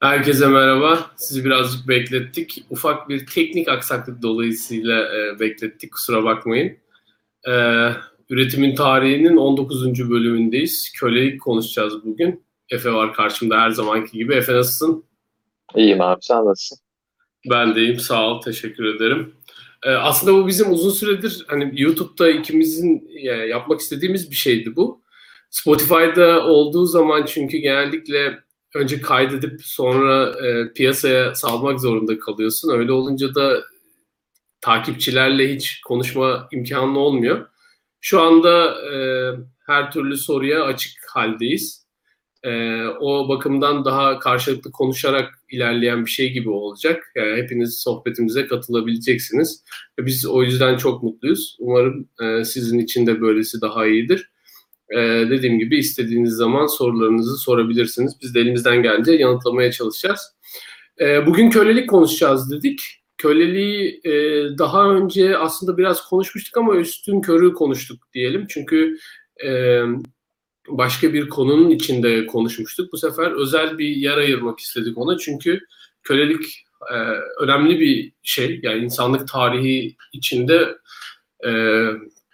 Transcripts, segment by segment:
Herkese merhaba. Sizi birazcık beklettik. Ufak bir teknik aksaklık dolayısıyla e, beklettik. Kusura bakmayın. E, üretimin tarihinin 19. bölümündeyiz. Kölelik konuşacağız bugün. Efe var karşımda her zamanki gibi. Efe nasılsın? İyiyim abi sen nasılsın? Ben de iyiyim. Sağ ol. Teşekkür ederim. E, aslında bu bizim uzun süredir hani YouTube'da ikimizin yani yapmak istediğimiz bir şeydi bu. Spotify'da olduğu zaman çünkü genellikle önce kaydedip sonra e, piyasaya salmak zorunda kalıyorsun. Öyle olunca da takipçilerle hiç konuşma imkanı olmuyor. Şu anda e, her türlü soruya açık haldeyiz. E, o bakımdan daha karşılıklı konuşarak ilerleyen bir şey gibi olacak. Yani hepiniz sohbetimize katılabileceksiniz. Biz o yüzden çok mutluyuz. Umarım e, sizin için de böylesi daha iyidir. Ee, dediğim gibi istediğiniz zaman sorularınızı sorabilirsiniz. Biz de elimizden gelince yanıtlamaya çalışacağız. Ee, bugün kölelik konuşacağız dedik. Köleliği e, daha önce aslında biraz konuşmuştuk ama üstün körü konuştuk diyelim. Çünkü e, başka bir konunun içinde konuşmuştuk. Bu sefer özel bir yer ayırmak istedik ona. Çünkü kölelik e, önemli bir şey. Yani insanlık tarihi içinde e,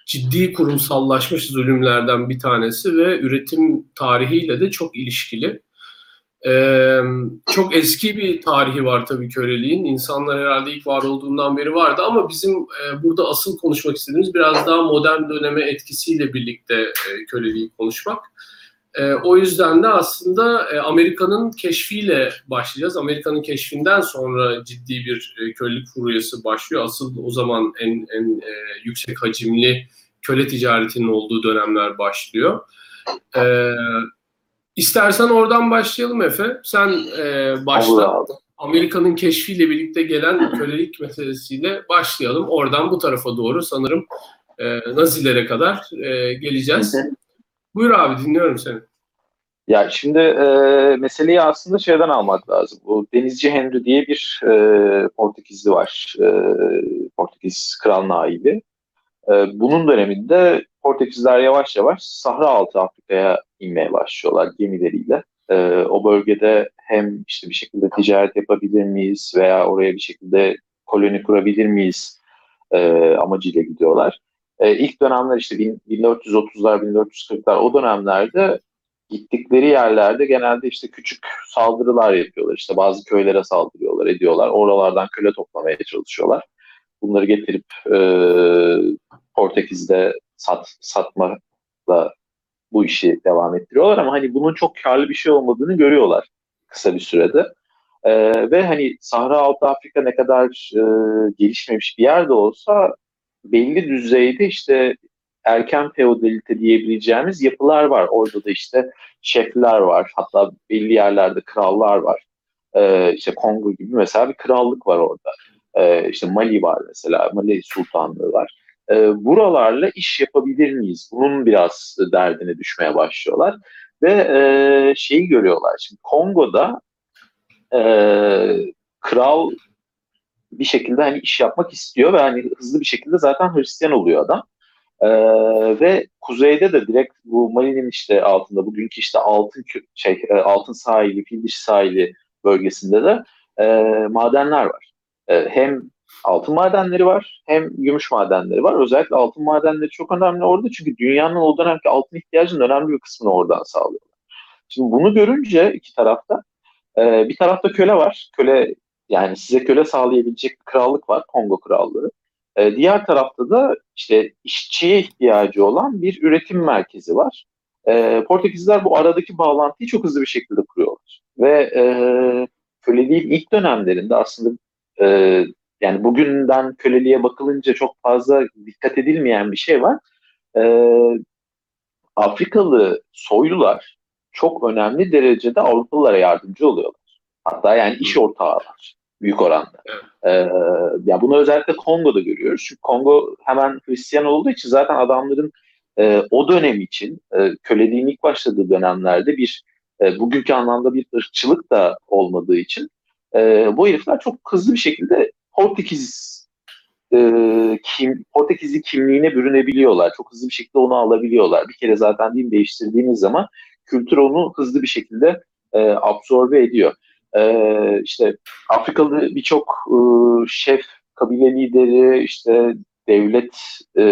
ciddi kurumsallaşmış zulümlerden bir tanesi ve üretim tarihiyle de çok ilişkili. Ee, çok eski bir tarihi var tabii köleliğin. İnsanlar herhalde ilk var olduğundan beri vardı ama bizim e, burada asıl konuşmak istediğimiz biraz daha modern döneme etkisiyle birlikte e, köleliği konuşmak. E, o yüzden de aslında e, Amerika'nın keşfiyle başlayacağız. Amerika'nın keşfinden sonra ciddi bir e, kölelik furyası başlıyor. Asıl o zaman en, en e, yüksek hacimli köle ticaretinin olduğu dönemler başlıyor. E, istersen oradan başlayalım Efe. Sen e, başla. Amerika'nın keşfiyle birlikte gelen kölelik meselesiyle başlayalım. Oradan bu tarafa doğru sanırım e, Nazilere kadar e, geleceğiz. Buyur abi dinliyorum seni. Ya şimdi e, meseleyi aslında şeyden almak lazım. Bu Denizci Henry diye bir e, Portekizli var. E, Portekiz kral naibi. E, bunun döneminde Portekizler yavaş yavaş Sahra altı Afrika'ya inmeye başlıyorlar gemileriyle. E, o bölgede hem işte bir şekilde ticaret yapabilir miyiz veya oraya bir şekilde koloni kurabilir miyiz e, amacıyla gidiyorlar. E, ilk dönemler işte 1430'lar, 1440'lar o dönemlerde gittikleri yerlerde genelde işte küçük saldırılar yapıyorlar. İşte bazı köylere saldırıyorlar, ediyorlar. Oralardan köle toplamaya çalışıyorlar. Bunları getirip e, Portekiz'de sat, satmakla bu işi devam ettiriyorlar ama hani bunun çok karlı bir şey olmadığını görüyorlar kısa bir sürede. Ee, ve hani Sahra Altı Afrika ne kadar e, gelişmemiş bir yerde olsa belli düzeyde işte erken feodalite diyebileceğimiz yapılar var. Orada da işte şefler var. Hatta belli yerlerde krallar var. Ee, işte Kongo gibi mesela bir krallık var orada. Ee, işte Mali var mesela. Mali Sultanlığı var. Ee, buralarla iş yapabilir miyiz? Bunun biraz derdine düşmeye başlıyorlar. Ve e, şeyi görüyorlar. Şimdi Kongo'da e, kral bir şekilde hani iş yapmak istiyor ve hani hızlı bir şekilde zaten Hristiyan oluyor adam. Ee, ve kuzeyde de direkt bu Mali'nin işte altında bugünkü işte altın şey e, altın sahili, fil dişi sahili bölgesinde de e, madenler var. E, hem altın madenleri var hem gümüş madenleri var. Özellikle altın madenleri çok önemli orada çünkü dünyanın o dönemki altın ihtiyacının önemli bir kısmını oradan sağlıyorlar. Şimdi bunu görünce iki tarafta e, bir tarafta köle var. Köle yani size köle sağlayabilecek krallık var. Kongo krallığı. E, diğer tarafta da işte işçiye ihtiyacı olan bir üretim merkezi var. E, Portekizliler bu aradaki bağlantıyı çok hızlı bir şekilde kuruyorlar. Ve e, köleliğin ilk dönemlerinde aslında e, yani bugünden köleliğe bakılınca çok fazla dikkat edilmeyen bir şey var. E, Afrikalı soylular çok önemli derecede Avrupalılara yardımcı oluyorlar. Hatta yani iş ortağı var büyük oranda. Ee, ya bunu özellikle Kongo'da görüyoruz. Çünkü Kongo hemen Hristiyan olduğu için zaten adamların e, o dönem için e, köleliğin ilk başladığı dönemlerde bir e, bugünkü anlamda bir ırkçılık da olmadığı için e, bu herifler çok hızlı bir şekilde Portekiz e, kim, Portekizli kimliğine bürünebiliyorlar. Çok hızlı bir şekilde onu alabiliyorlar. Bir kere zaten din değiştirdiğiniz zaman kültür onu hızlı bir şekilde e, absorbe ediyor. E, işte Afrikalı birçok e, şef, kabile lideri, işte devlet e,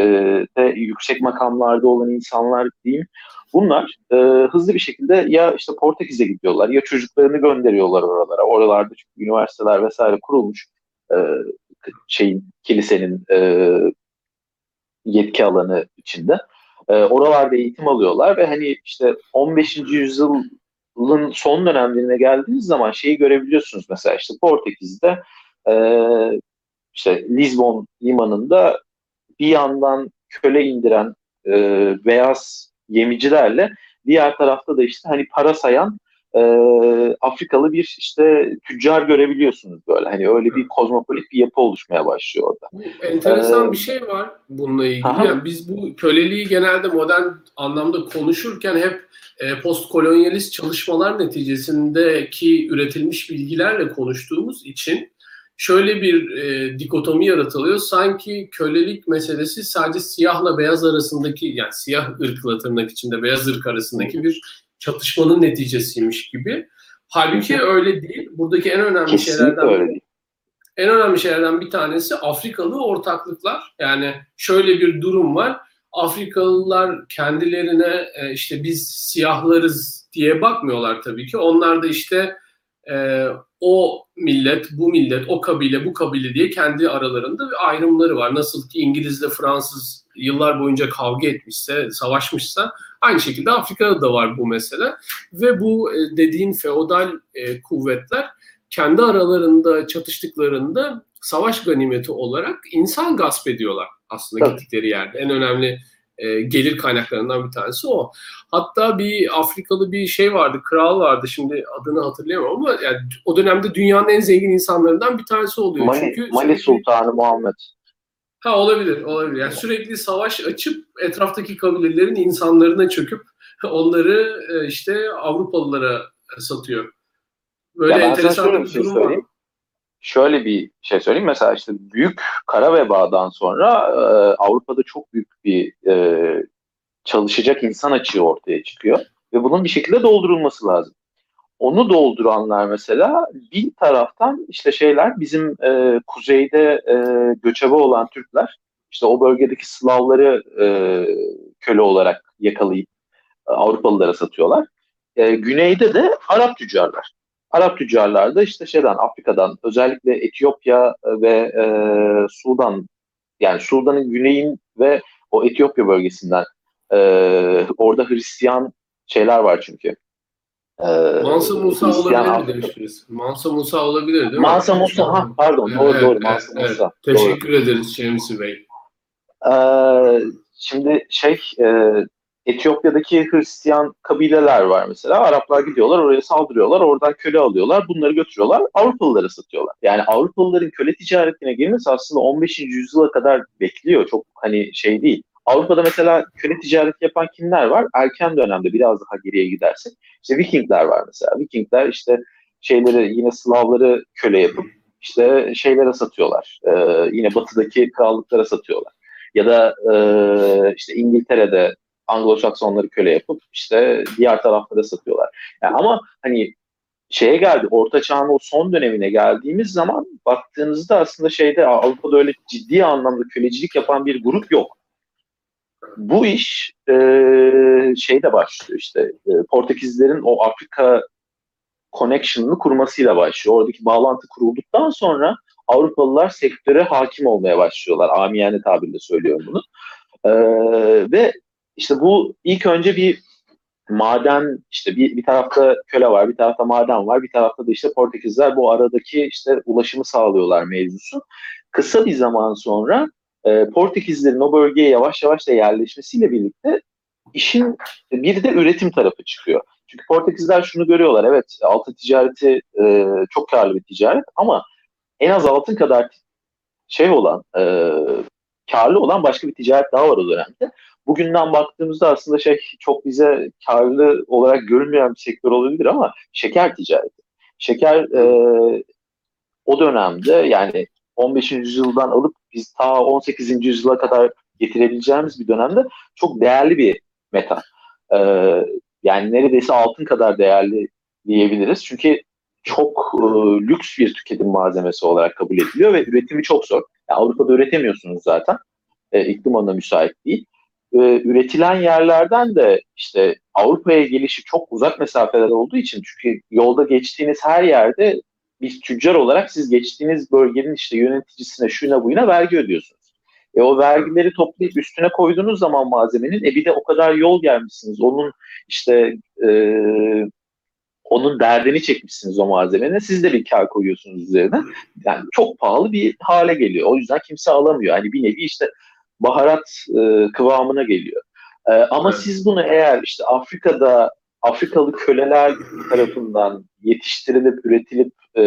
de yüksek makamlarda olan insanlar diyeyim. Bunlar e, hızlı bir şekilde ya işte Portekiz'e gidiyorlar ya çocuklarını gönderiyorlar oralara. Oralarda çünkü üniversiteler vesaire kurulmuş e, şeyin kilisenin e, yetki alanı içinde. E, oralarda eğitim alıyorlar ve hani işte 15. yüzyılın son dönemlerine geldiğiniz zaman şeyi görebiliyorsunuz mesela işte Portekiz'de e, işte Lisbon limanında bir yandan köle indiren e, beyaz gemicilerle diğer tarafta da işte hani para sayan e, Afrikalı bir işte tüccar görebiliyorsunuz böyle. Hani öyle bir kozmopolit bir yapı oluşmaya başlıyor orada. Enteresan ee, bir şey var bununla ilgili. Aha. Yani biz bu köleliği genelde modern anlamda konuşurken hep e, postkolonyalist çalışmalar neticesindeki üretilmiş bilgilerle konuştuğumuz için şöyle bir e, dikotomi yaratılıyor. Sanki kölelik meselesi sadece siyahla beyaz arasındaki yani siyah ırkla tırnak içinde beyaz ırk arasındaki bir çatışmanın neticesiymiş gibi. Halbuki öyle değil. Buradaki en önemli Kesinlikle şeylerden öyle değil. En önemli şeylerden bir tanesi Afrikalı ortaklıklar. Yani şöyle bir durum var. Afrikalılar kendilerine e, işte biz siyahlarız diye bakmıyorlar tabii ki. Onlar da işte e, o millet, bu millet, o kabile, bu kabile diye kendi aralarında bir ayrımları var. Nasıl ki İngilizle Fransız yıllar boyunca kavga etmişse, savaşmışsa aynı şekilde Afrika'da da var bu mesele. Ve bu e, dediğin feodal e, kuvvetler kendi aralarında çatıştıklarında savaş ganimeti olarak insan gasp ediyorlar aslında evet. gittikleri yerde. En önemli e, gelir kaynaklarından bir tanesi o. Hatta bir Afrikalı bir şey vardı, kral vardı. Şimdi adını hatırlayamam ama yani o dönemde dünyanın en zengin insanlarından bir tanesi oluyor. Mali, Çünkü Mali. Sultanı Muhammed. Ha olabilir, olabilir. Yani sürekli savaş açıp etraftaki kabilelerin insanlarına çöküp onları e, işte Avrupalılara satıyor. Böyle ya enteresan bir şey durum var şöyle bir şey söyleyeyim. Mesela işte büyük kara vebadan sonra e, Avrupa'da çok büyük bir e, çalışacak insan açığı ortaya çıkıyor. Ve bunun bir şekilde doldurulması lazım. Onu dolduranlar mesela bir taraftan işte şeyler bizim e, kuzeyde e, göçebe olan Türkler işte o bölgedeki Slavları e, köle olarak yakalayıp e, Avrupalılara satıyorlar. E, güneyde de Arap tüccarlar. Arap tüccarlar da işte şeyden Afrika'dan özellikle Etiyopya ve e, Sudan yani Sudan'ın güneyin ve o Etiyopya bölgesinden e, orada Hristiyan şeyler var çünkü. E, Mansa Musa olabilir mi demiştiniz? Mansa Musa olabilir değil mi? Mansa Musa, ha, pardon evet, doğru doğru Mansa evet, Musa. Teşekkür doğru. ederiz Şemsi Bey. Ee, şimdi şey e, Etiyopya'daki Hristiyan kabileler var mesela. Araplar gidiyorlar oraya saldırıyorlar. Oradan köle alıyorlar. Bunları götürüyorlar. Avrupalılara satıyorlar. Yani Avrupalıların köle ticaretine girmesi aslında 15. yüzyıla kadar bekliyor. Çok hani şey değil. Avrupa'da mesela köle ticareti yapan kimler var? Erken dönemde biraz daha geriye gidersek. İşte Vikingler var mesela. Vikingler işte şeyleri yine Slavları köle yapıp işte şeylere satıyorlar. Ee, yine batıdaki krallıklara satıyorlar. Ya da e, işte İngiltere'de Anglo-Saksonları köle yapıp işte diğer taraflara satıyorlar. Yani ama hani şeye geldi, Orta Çağ'ın o son dönemine geldiğimiz zaman baktığınızda aslında şeyde Avrupa'da öyle ciddi anlamda kölecilik yapan bir grup yok. Bu iş e, şeyde başlıyor işte e, Portekizlerin o Afrika connection'ını kurmasıyla başlıyor. Oradaki bağlantı kurulduktan sonra Avrupalılar sektöre hakim olmaya başlıyorlar. Amiyane tabirle söylüyorum bunu. Ee, ve işte bu ilk önce bir maden işte bir, bir tarafta köle var, bir tarafta maden var, bir tarafta da işte Portekizler bu aradaki işte ulaşımı sağlıyorlar mevzusu. Kısa bir zaman sonra e, Portekizlerin o bölgeye yavaş yavaş da yerleşmesiyle birlikte işin bir de üretim tarafı çıkıyor. Çünkü Portekizler şunu görüyorlar, evet altın ticareti e, çok karlı bir ticaret ama en az altın kadar şey olan, e, karlı olan başka bir ticaret daha var o dönemde. Bugünden baktığımızda aslında şey çok bize karlı olarak görünmeyen bir sektör olabilir ama şeker ticareti. Şeker e, o dönemde yani 15. yüzyıldan alıp biz ta 18. yüzyıla kadar getirebileceğimiz bir dönemde çok değerli bir metal. E, yani neredeyse altın kadar değerli diyebiliriz. Çünkü çok e, lüks bir tüketim malzemesi olarak kabul ediliyor ve üretimi çok zor. Yani Avrupa'da üretemiyorsunuz zaten. E, iklim ona müsait değil. E, üretilen yerlerden de işte Avrupa'ya gelişi çok uzak mesafeler olduğu için çünkü yolda geçtiğiniz her yerde bir tüccar olarak siz geçtiğiniz bölgenin işte yöneticisine şuna buyuna vergi ödüyorsunuz. E o vergileri toplayıp üstüne koyduğunuz zaman malzemenin e bir de o kadar yol gelmişsiniz. Onun işte e, onun derdini çekmişsiniz o malzemenin. Siz de bir kar koyuyorsunuz üzerine. Yani çok pahalı bir hale geliyor. O yüzden kimse alamıyor. Hani bir nevi işte baharat e, kıvamına geliyor. E, ama evet. siz bunu eğer işte Afrika'da Afrikalı köleler tarafından yetiştirilip, üretilip e,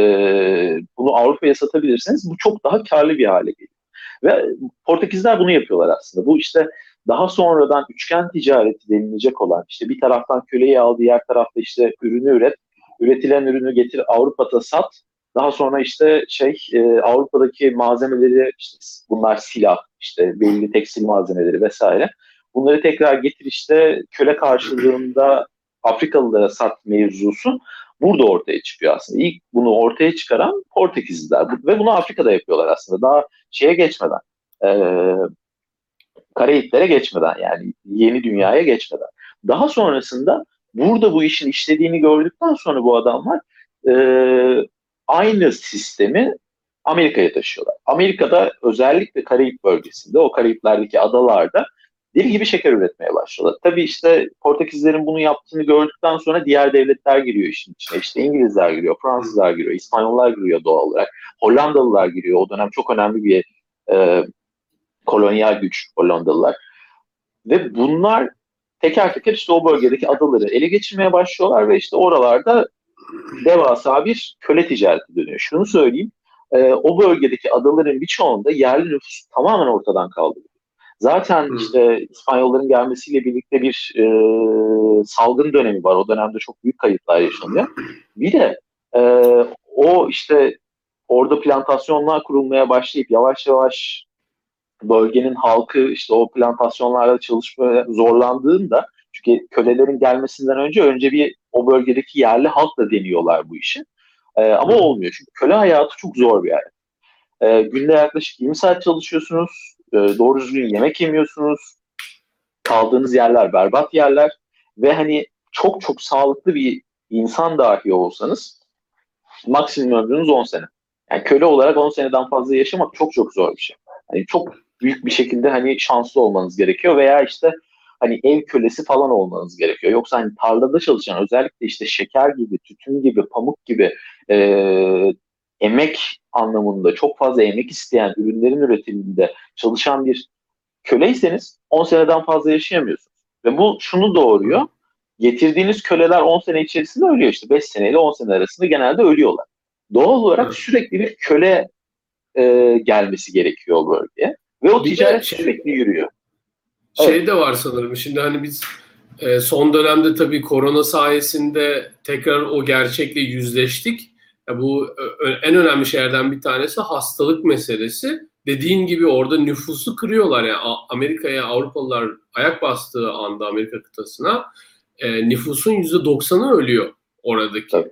bunu Avrupa'ya satabilirseniz bu çok daha karlı bir hale geliyor. Ve Portekizler bunu yapıyorlar aslında. Bu işte daha sonradan üçgen ticareti denilecek olan işte bir taraftan köleyi al diğer tarafta işte ürünü üret üretilen ürünü getir Avrupa'da sat daha sonra işte şey e, Avrupa'daki malzemeleri işte bunlar silah işte belli tekstil malzemeleri vesaire bunları tekrar getir işte köle karşılığında Afrikalılara sat mevzusu burada ortaya çıkıyor aslında. İlk bunu ortaya çıkaran Portekizliler ve bunu Afrika'da yapıyorlar aslında. Daha şeye geçmeden, e, Karayiplere geçmeden yani yeni dünyaya geçmeden. Daha sonrasında burada bu işin işlediğini gördükten sonra bu adamlar e, aynı sistemi Amerika'ya taşıyorlar. Amerika'da özellikle Karayip bölgesinde, o Karayipler'deki adalarda deli gibi şeker üretmeye başladı. Tabii işte Portekizlerin bunu yaptığını gördükten sonra diğer devletler giriyor işin içine. İşte İngilizler giriyor, Fransızlar giriyor, İspanyollar giriyor doğal olarak. Hollandalılar giriyor. O dönem çok önemli bir e, kolonyal güç Hollandalılar. Ve bunlar teker teker işte o bölgedeki adaları ele geçirmeye başlıyorlar ve işte oralarda devasa bir köle ticareti dönüyor. Şunu söyleyeyim, e, o bölgedeki adaların birçoğunda yerli nüfus tamamen ortadan kaldırılıyor. Zaten hmm. işte İspanyolların gelmesiyle birlikte bir e, salgın dönemi var. O dönemde çok büyük kayıplar yaşanıyor. Bir de e, o işte orada plantasyonlar kurulmaya başlayıp yavaş yavaş bölgenin halkı işte o plantasyonlarda çalışmaya zorlandığında çünkü kölelerin gelmesinden önce önce bir o bölgedeki yerli halkla deniyorlar bu işi. E, ama olmuyor çünkü köle hayatı çok zor bir hayat. E, günde yaklaşık 20 saat çalışıyorsunuz e, doğru düzgün yemek yemiyorsunuz. Kaldığınız yerler berbat yerler ve hani çok çok sağlıklı bir insan dahi olsanız maksimum ömrünüz 10 sene. Yani köle olarak 10 seneden fazla yaşamak çok çok zor bir şey. Hani çok büyük bir şekilde hani şanslı olmanız gerekiyor veya işte hani ev kölesi falan olmanız gerekiyor. Yoksa hani tarlada çalışan özellikle işte şeker gibi, tütün gibi, pamuk gibi e, emek anlamında çok fazla emek isteyen ürünlerin üretiminde çalışan bir köleyseniz 10 seneden fazla yaşayamıyorsunuz. Ve bu şunu doğuruyor. Getirdiğiniz köleler 10 sene içerisinde ölüyor işte. 5 seneyle 10 sene arasında genelde ölüyorlar. Doğal olarak sürekli bir köle e, gelmesi gerekiyor bölgeye. Ve o bir ticaret şey, sürekli yürüyor. Şey evet. de var sanırım. Şimdi hani biz e, son dönemde tabii korona sayesinde tekrar o gerçekle yüzleştik bu en önemli şeylerden bir tanesi hastalık meselesi. Dediğin gibi orada nüfusu kırıyorlar. Yani Amerika'ya Avrupalılar ayak bastığı anda Amerika kıtasına e, nüfusun %90'ı ölüyor oradaki. Tabii.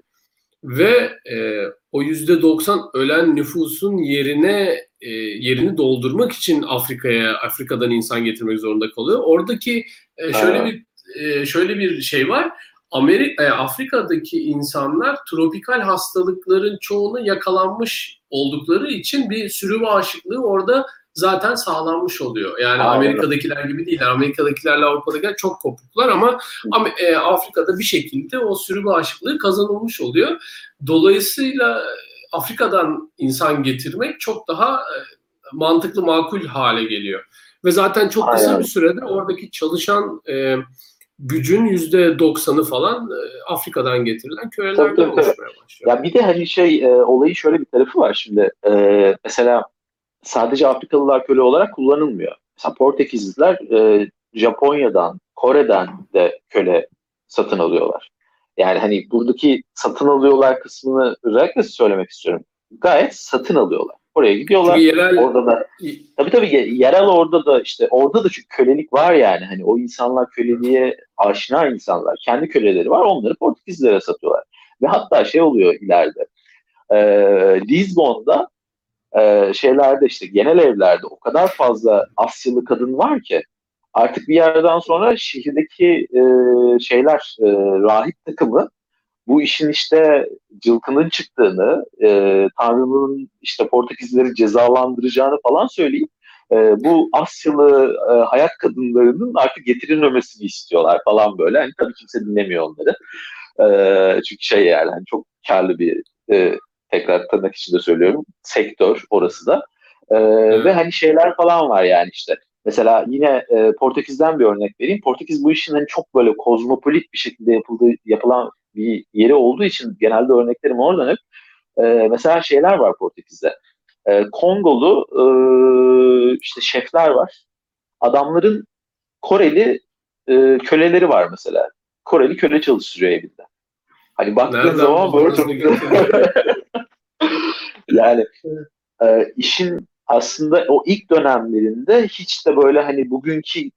Ve e, o %90 ölen nüfusun yerine e, yerini doldurmak için Afrika'ya Afrika'dan insan getirmek zorunda kalıyor. Oradaki e, şöyle Aa. bir e, şöyle bir şey var Amerika, e, Afrika'daki insanlar tropikal hastalıkların çoğunu yakalanmış oldukları için bir sürü bağışıklığı orada zaten sağlanmış oluyor. Yani Aynen. Amerika'dakiler gibi değil. Amerika'dakilerle Avrupa'dakiler çok kopuklar ama e, Afrika'da bir şekilde o sürü bağışıklığı kazanılmış oluyor. Dolayısıyla Afrika'dan insan getirmek çok daha e, mantıklı, makul hale geliyor. Ve zaten çok kısa Aynen. bir sürede oradaki çalışan e, gücün yüzde doksanı falan e, Afrika'dan getirilen kölelerden tabii, oluşmaya başlıyor. Ya bir de hani şey e, olayı şöyle bir tarafı var şimdi. E, mesela sadece Afrikalılar köle olarak kullanılmıyor. Mesela Portekizliler e, Japonya'dan, Kore'den de köle satın alıyorlar. Yani hani buradaki satın alıyorlar kısmını özellikle söylemek istiyorum. Gayet satın alıyorlar. Oraya gidiyorlar. Çünkü yerel... Orada da tabii tabii yerel orada da işte orada da çünkü kölelik var yani. Hani o insanlar köleliğe aşina insanlar. Kendi köleleri var. Onları Portekizlilere satıyorlar. Ve hatta şey oluyor ileride. E, Lisbon'da e, şeylerde işte genel evlerde o kadar fazla Asyalı kadın var ki artık bir yerden sonra şehirdeki e, şeyler e, rahip takımı bu işin işte cılkının çıktığını, e, Tanrı'nın işte Portekizleri cezalandıracağını falan söyleyip e, bu Asyalı e, hayat kadınlarının artık getirilmemesini istiyorlar falan böyle. Hani tabii kimse dinlemiyor onları. E, çünkü şey yani hani çok karlı bir e, tekrar tırnak içinde söylüyorum sektör orası da. E. Ve hani şeyler falan var yani işte. Mesela yine e, Portekiz'den bir örnek vereyim. Portekiz bu işin hani çok böyle kozmopolit bir şekilde yapıldığı yapılan bir yeri olduğu için genelde örneklerim oradan hep. E, mesela şeyler var Portekiz'de. E, Kongolu e, işte şefler var. Adamların Koreli e, köleleri var mesela. Koreli köle çalıştırıyor evinde. Hani baktığın Nereden zaman böyle çok... yani e, işin aslında o ilk dönemlerinde hiç de böyle hani bugünkü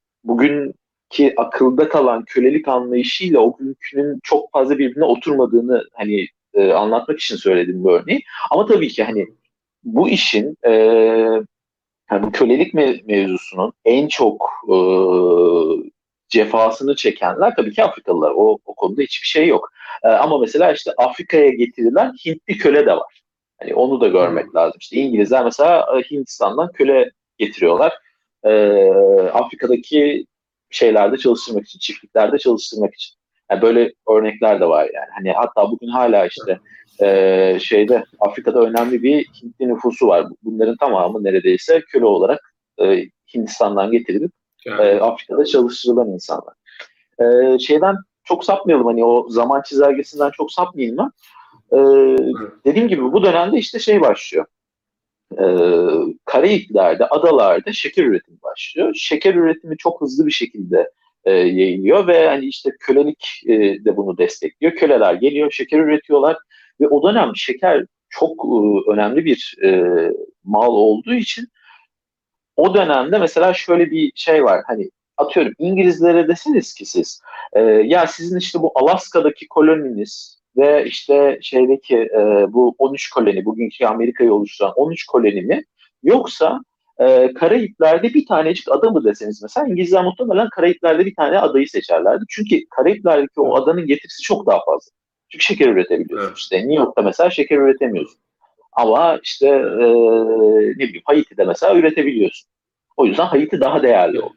bugünkü akılda kalan kölelik anlayışıyla o günkünün çok fazla birbirine oturmadığını hani e, anlatmak için söyledim bu örneği. Ama tabii ki hani bu işin e, yani kölelik me- mevzusunun en çok e, cefasını çekenler tabii ki Afrikalılar. O, o konuda hiçbir şey yok. E, ama mesela işte Afrika'ya getirilen Hintli köle de var. Hani onu da görmek lazım. İşte İngilizler mesela e, Hindistan'dan köle getiriyorlar. E, Afrika'daki şeylerde çalıştırmak için, çiftliklerde çalıştırmak için. Yani böyle örnekler de var yani. Hani hatta bugün hala işte e, şeyde Afrika'da önemli bir Hintli nüfusu var. Bunların tamamı neredeyse köle olarak e, Hindistan'dan getirilip yani. e, Afrika'da çalıştırılan insanlar. E, şeyden çok sapmayalım hani o zaman çizelgesinden çok sapmayayım ben. E, dediğim gibi bu dönemde işte şey başlıyor. E, Karayipler'de, adalarda şeker üretimi başlıyor. Şeker üretimi çok hızlı bir şekilde e, yayılıyor ve hani işte kölelik e, de bunu destekliyor. Köleler geliyor, şeker üretiyorlar ve o dönem şeker çok e, önemli bir e, mal olduğu için o dönemde mesela şöyle bir şey var. Hani atıyorum İngilizlere deseniz ki siz e, ya sizin işte bu Alaska'daki koloniniz ve işte şeydeki e, bu 13 koloni bugünkü Amerika'yı oluşturan 13 koloni mi yoksa e, Karayipler'de bir tanecik ada mı deseniz mesela İngilizler muhtemelen Karayipler'de bir tane adayı seçerlerdi. Çünkü Karayipler'deki o adanın getirisi çok daha fazla. Çünkü şeker üretebiliyorsun. Evet. İşte New York'ta mesela şeker üretemiyorsun. Ama işte e, ne bileyim Haiti'de mesela üretebiliyorsun. O yüzden Haiti daha değerli oldu.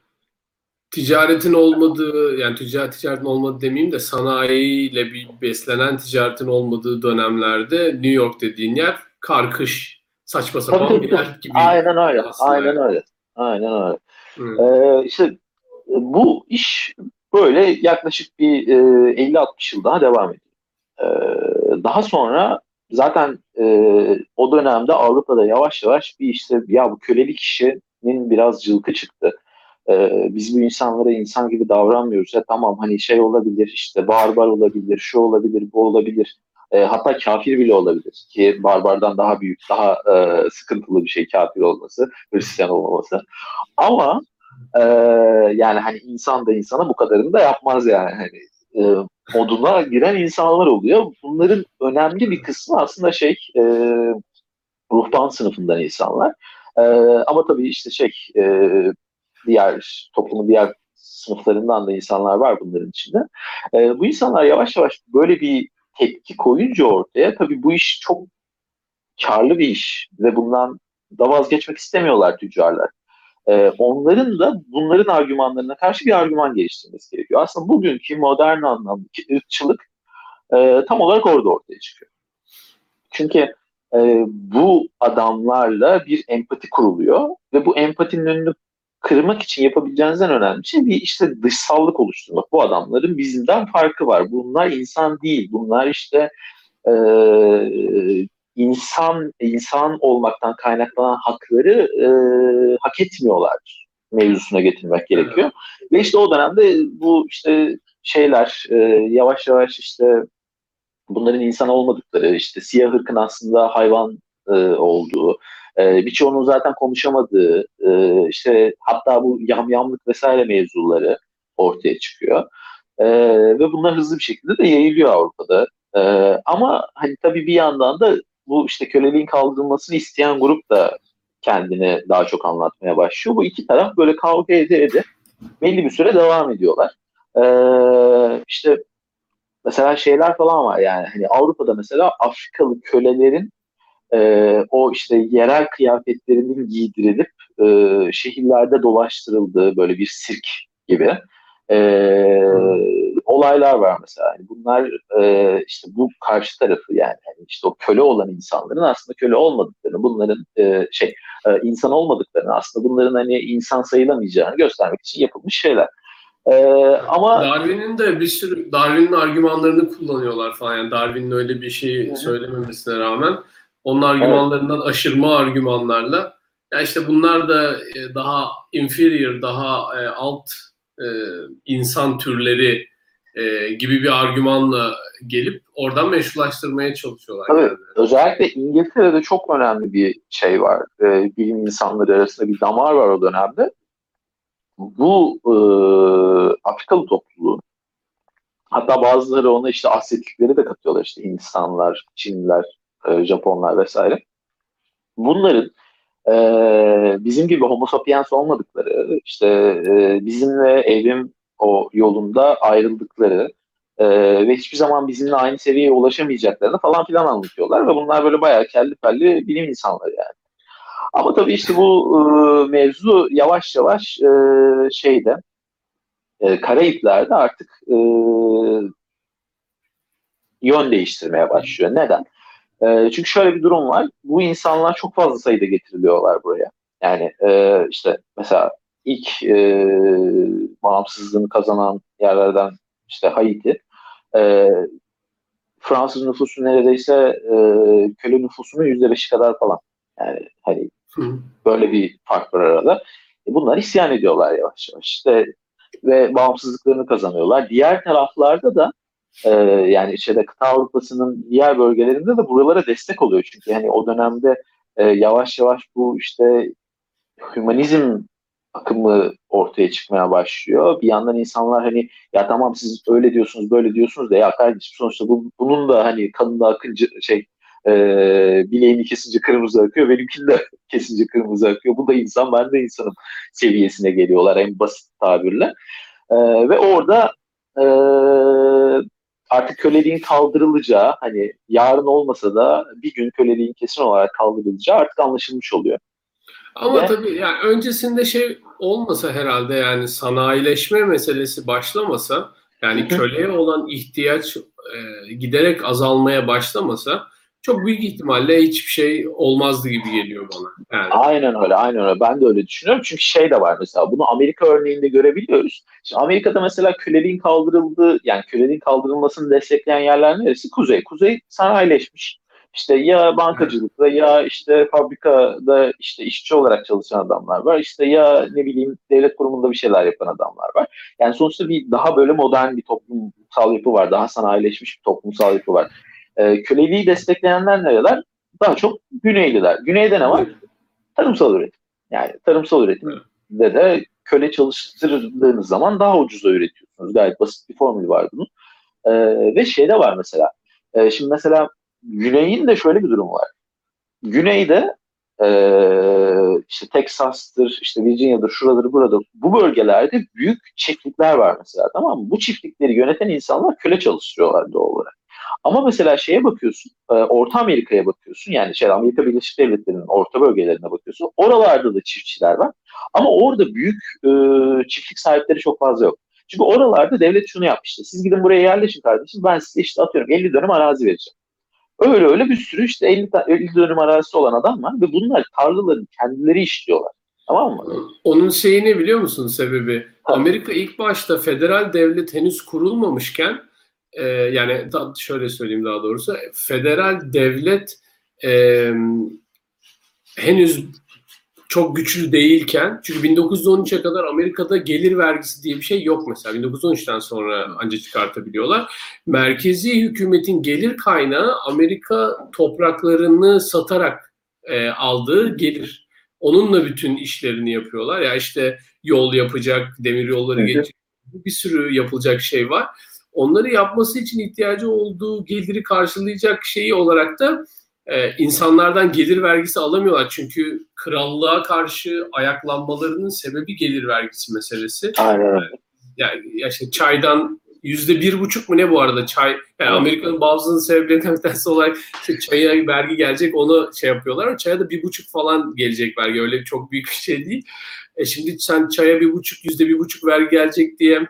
Ticaretin olmadığı, yani ticaret ticaretin olmadığı demeyeyim de sanayiyle bir beslenen ticaretin olmadığı dönemlerde New York dediğin yer karkış, saçma sapan bir yer gibi. Aynen öyle, aynen öyle. Aynen öyle. Hmm. Ee, işte bu iş böyle yaklaşık bir e, 50-60 yıl daha devam ediyor. Ee, daha sonra zaten e, o dönemde Avrupa'da yavaş yavaş bir işte ya bu kölelik işinin biraz cılkı çıktı. Ee, biz bu insanlara insan gibi davranmıyoruz. Ya tamam hani şey olabilir işte barbar olabilir, şu olabilir, bu olabilir. E, hatta kafir bile olabilir ki barbardan daha büyük, daha e, sıkıntılı bir şey kafir olması, Hristiyan olmaması. Ama e, yani hani insan da insana bu kadarını da yapmaz yani. Hani e, moduna giren insanlar oluyor. Bunların önemli bir kısmı aslında şey e, ruhban sınıfından insanlar. E, ama tabii işte şey e, diğer toplumun diğer sınıflarından da insanlar var bunların içinde. E, bu insanlar yavaş yavaş böyle bir tepki koyunca ortaya tabii bu iş çok karlı bir iş ve bundan da vazgeçmek istemiyorlar tüccarlar e, onların da bunların argümanlarına karşı bir argüman geliştirmesi gerekiyor. Aslında bugünkü modern anlamdaki ırkçılık e, tam olarak orada ortaya çıkıyor. Çünkü e, bu adamlarla bir empati kuruluyor ve bu empatinin önünü kırmak için yapabileceğinizden önemli şey bir işte dışsallık oluşturmak. Bu adamların bizimden farkı var. Bunlar insan değil. Bunlar işte e, insan insan olmaktan kaynaklanan hakları e, hak etmiyorlar mevzusuna getirmek gerekiyor. Ve işte o dönemde bu işte şeyler e, yavaş yavaş işte bunların insan olmadıkları, işte siyah ırkın aslında hayvan e, olduğu, e, birçoğunun zaten konuşamadığı, e, işte hatta bu yamyamlık vesaire mevzuları ortaya çıkıyor. E, ve bunlar hızlı bir şekilde de yayılıyor Avrupa'da. E, ama hani tabii bir yandan da bu işte köleliğin kaldırılmasını isteyen grup da kendini daha çok anlatmaya başlıyor. Bu iki taraf böyle kavga ede ede belli bir süre devam ediyorlar. Ee, işte mesela şeyler falan var yani hani Avrupa'da mesela Afrikalı kölelerin e, o işte yerel kıyafetlerinin giydirilip e, şehirlerde dolaştırıldığı böyle bir sirk gibi e, olaylar var mesela. Yani bunlar e, işte bu karşı tarafı yani, yani işte o köle olan insanların aslında köle olmadıklarını, bunların e, şey e, insan olmadıklarını, aslında bunların hani insan sayılamayacağını göstermek için yapılmış şeyler. Ee, ama Darwin'in de bir sürü Darwin'in argümanlarını kullanıyorlar falan. Yani Darwin'in öyle bir şey söylememesine rağmen onun argümanlarından evet. aşırma argümanlarla ya işte bunlar da e, daha inferior, daha e, alt e, insan türleri gibi bir argümanla gelip oradan meşrulaştırmaya çalışıyorlar. Tabii, yani. Özellikle İngiltere'de çok önemli bir şey var. bilim insanları arasında bir damar var o dönemde. Bu e, Afrikalı topluluğun hatta bazıları ona işte Asyatikleri de katıyorlar işte Hindistanlar, Çinliler, e, Japonlar vesaire. Bunların e, bizim gibi homo sapiens olmadıkları, işte e, bizimle evrim o yolunda ayrıldıkları e, ve hiçbir zaman bizimle aynı seviyeye ulaşamayacaklarını falan filan anlatıyorlar ve bunlar böyle bayağı kelli felli bilim insanları yani. Ama tabii işte bu e, mevzu yavaş yavaş e, şeyde e, Karayipler'de artık e, yön değiştirmeye başlıyor. Neden? E, çünkü şöyle bir durum var. Bu insanlar çok fazla sayıda getiriliyorlar buraya. Yani e, işte mesela ilk e, bağımsızlığını kazanan yerlerden işte Haiti. E, Fransız nüfusu neredeyse e, köle nüfusunun yüzde beşi kadar falan. Yani hani Hı. böyle bir fark var arada. E, bunlar isyan ediyorlar yavaş yavaş. İşte ve bağımsızlıklarını kazanıyorlar. Diğer taraflarda da e, yani şeyde kıta Avrupa'sının diğer bölgelerinde de buralara destek oluyor. Çünkü hani o dönemde e, yavaş yavaş bu işte hümanizm akımı ortaya çıkmaya başlıyor. Bir yandan insanlar hani ya tamam siz öyle diyorsunuz böyle diyorsunuz da ya kardeşim sonuçta bu, bunun da hani kanında akıncı şey e, bileğini kesince kırmızı akıyor benimkini de kesince kırmızı akıyor. Bu da insan ben de insanım seviyesine geliyorlar en basit tabirle. E, ve orada e, artık köleliğin kaldırılacağı hani yarın olmasa da bir gün köleliğin kesin olarak kaldırılacağı artık anlaşılmış oluyor. Ama Ve, tabii yani öncesinde şey olmasa herhalde yani sanayileşme meselesi başlamasa yani köleye olan ihtiyaç e, giderek azalmaya başlamasa çok büyük ihtimalle hiçbir şey olmazdı gibi geliyor bana. Yani. Aynen öyle, aynen öyle. Ben de öyle düşünüyorum. Çünkü şey de var mesela, bunu Amerika örneğinde görebiliyoruz. Şimdi Amerika'da mesela köleliğin kaldırıldığı, yani köleliğin kaldırılmasını destekleyen yerler neresi? Kuzey. Kuzey sanayileşmiş. İşte ya bankacılıkta ya işte fabrikada işte işçi olarak çalışan adamlar var. İşte ya ne bileyim devlet kurumunda bir şeyler yapan adamlar var. Yani sonuçta bir daha böyle modern bir toplumsal yapı var. Daha sanayileşmiş bir toplumsal yapı var. E, köleliği destekleyenler nereler? Daha çok Güneyliler. Güneyde ne var? Tarımsal üretim. Yani tarımsal üretimde de köle çalıştırdığınız zaman daha ucuza üretiyorsunuz. Gayet basit bir formül var bunun. E, ve şey de var mesela. E, şimdi mesela Güney'in de şöyle bir durum var. Güneyde e, işte Texas'tır, işte Virginia'dır, şuraları burada bu bölgelerde büyük çiftlikler var mesela tamam mı? Bu çiftlikleri yöneten insanlar köle çalıştırıyorlar doğal olarak. Ama mesela şeye bakıyorsun, e, Orta Amerika'ya bakıyorsun. Yani şey Amerika Birleşik Devletleri'nin orta bölgelerine bakıyorsun. Oralarda da çiftçiler var. Ama orada büyük e, çiftlik sahipleri çok fazla yok. Çünkü oralarda devlet şunu yapmıştı. Siz gidin buraya yerleşin kardeşim. Ben size işte atıyorum 50 dönüm arazi vereceğim. Öyle öyle bir sürü işte 50, 50 dönüm arazisi olan adam var ve bunlar tarlaların kendileri işliyorlar. Tamam mı? Onun şeyi ne biliyor musun sebebi? Ha. Amerika ilk başta federal devlet henüz kurulmamışken e, yani şöyle söyleyeyim daha doğrusu federal devlet e, henüz çok güçlü değilken çünkü 1913'e kadar Amerika'da gelir vergisi diye bir şey yok mesela 1913'ten sonra ancak çıkartabiliyorlar. Merkezi hükümetin gelir kaynağı Amerika topraklarını satarak e, aldığı gelir. Onunla bütün işlerini yapıyorlar. Ya işte yol yapacak, demir yolları geçecek bir sürü yapılacak şey var. Onları yapması için ihtiyacı olduğu geliri karşılayacak şeyi olarak da e, insanlardan gelir vergisi alamıyorlar. Çünkü krallığa karşı ayaklanmalarının sebebi gelir vergisi meselesi. Aynen. Yani ya işte çaydan yüzde bir buçuk mu ne bu arada çay yani Amerika'nın bağımsızlığının sebeplerinden bir tanesi olarak işte çaya vergi gelecek onu şey yapıyorlar ama çaya da bir buçuk falan gelecek vergi öyle çok büyük bir şey değil. E şimdi sen çaya bir buçuk yüzde bir buçuk vergi gelecek diye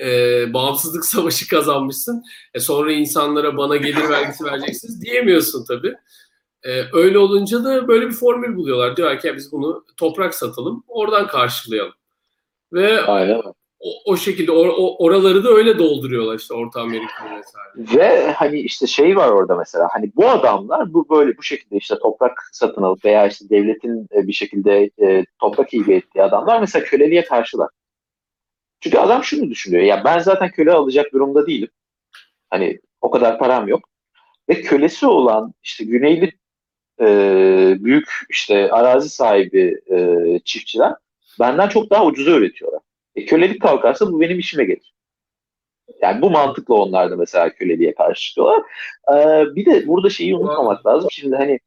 e, bağımsızlık savaşı kazanmışsın. E sonra insanlara bana gelir vergisi vereceksiniz diyemiyorsun tabii. E, öyle olunca da böyle bir formül buluyorlar. Diyor ki biz bunu toprak satalım oradan karşılayalım. Ve Aynen. o, o şekilde or, o, oraları da öyle dolduruyorlar işte Orta Amerika vesaire. Ve hani işte şey var orada mesela hani bu adamlar bu böyle bu şekilde işte toprak satın alıp veya işte devletin e, bir şekilde e, toprak ilgi ettiği adamlar mesela köleliğe karşılar. Çünkü adam şunu düşünüyor ya ben zaten köle alacak durumda değilim. Hani o kadar param yok. Ve kölesi olan işte güneyli e, büyük işte arazi sahibi e, çiftçiler benden çok daha ucuza üretiyorlar. E, kölelik kalkarsa bu benim işime gelir. Yani bu mantıkla onlar da mesela köleliğe karşı çıkıyorlar. Ee, bir de burada şeyi unutmamak lazım. Şimdi hani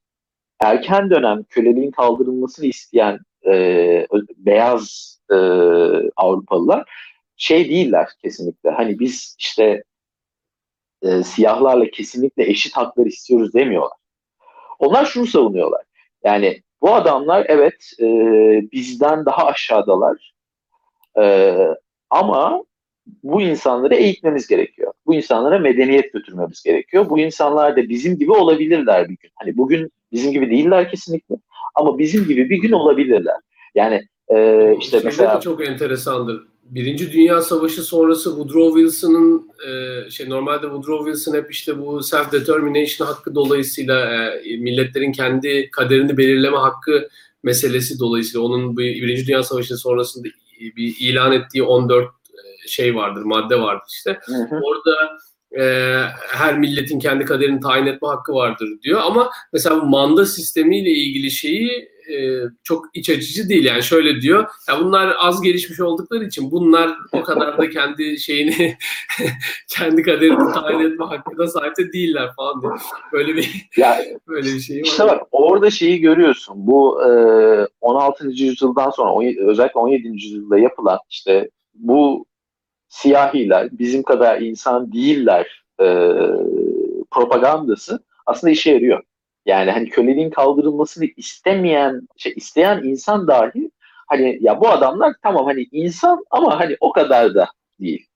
erken dönem köleliğin kaldırılmasını isteyen e, beyaz e, Avrupalılar şey değiller kesinlikle. Hani biz işte e, siyahlarla kesinlikle eşit haklar istiyoruz demiyorlar. Onlar şunu savunuyorlar. Yani bu adamlar evet e, bizden daha aşağıdalar. E, ama bu insanları eğitmemiz gerekiyor. Bu insanlara medeniyet götürmemiz gerekiyor. Bu insanlar da bizim gibi olabilirler bir gün. Hani bugün bizim gibi değiller kesinlikle ama bizim gibi bir gün olabilirler. Yani e, işte Şeyde mesela de çok enteresandır. Birinci Dünya Savaşı sonrası Woodrow Wilson'ın e, şey normalde Woodrow Wilson hep işte bu self determination hakkı dolayısıyla e, milletlerin kendi kaderini belirleme hakkı meselesi dolayısıyla onun Birinci Dünya Savaşı sonrasında bir ilan ettiği 14 e, şey vardır, madde vardır işte. Hı hı. Orada e, her milletin kendi kaderini tayin etme hakkı vardır diyor ama mesela bu manda sistemiyle ilgili şeyi e, çok iç açıcı değil yani şöyle diyor ya bunlar az gelişmiş oldukları için bunlar o kadar da kendi şeyini kendi kaderini tayin etme hakkına sahip de değiller falan diyor. Böyle bir ya böyle bir şey var. İşte bak orada şeyi görüyorsun. Bu e, 16. yüzyıldan sonra on- özellikle 17. yüzyılda yapılan işte bu siyahiler bizim kadar insan değiller e, propagandası aslında işe yarıyor. Yani hani köleliğin kaldırılmasını istemeyen, şey, isteyen insan dahi hani ya bu adamlar tamam hani insan ama hani o kadar da değil.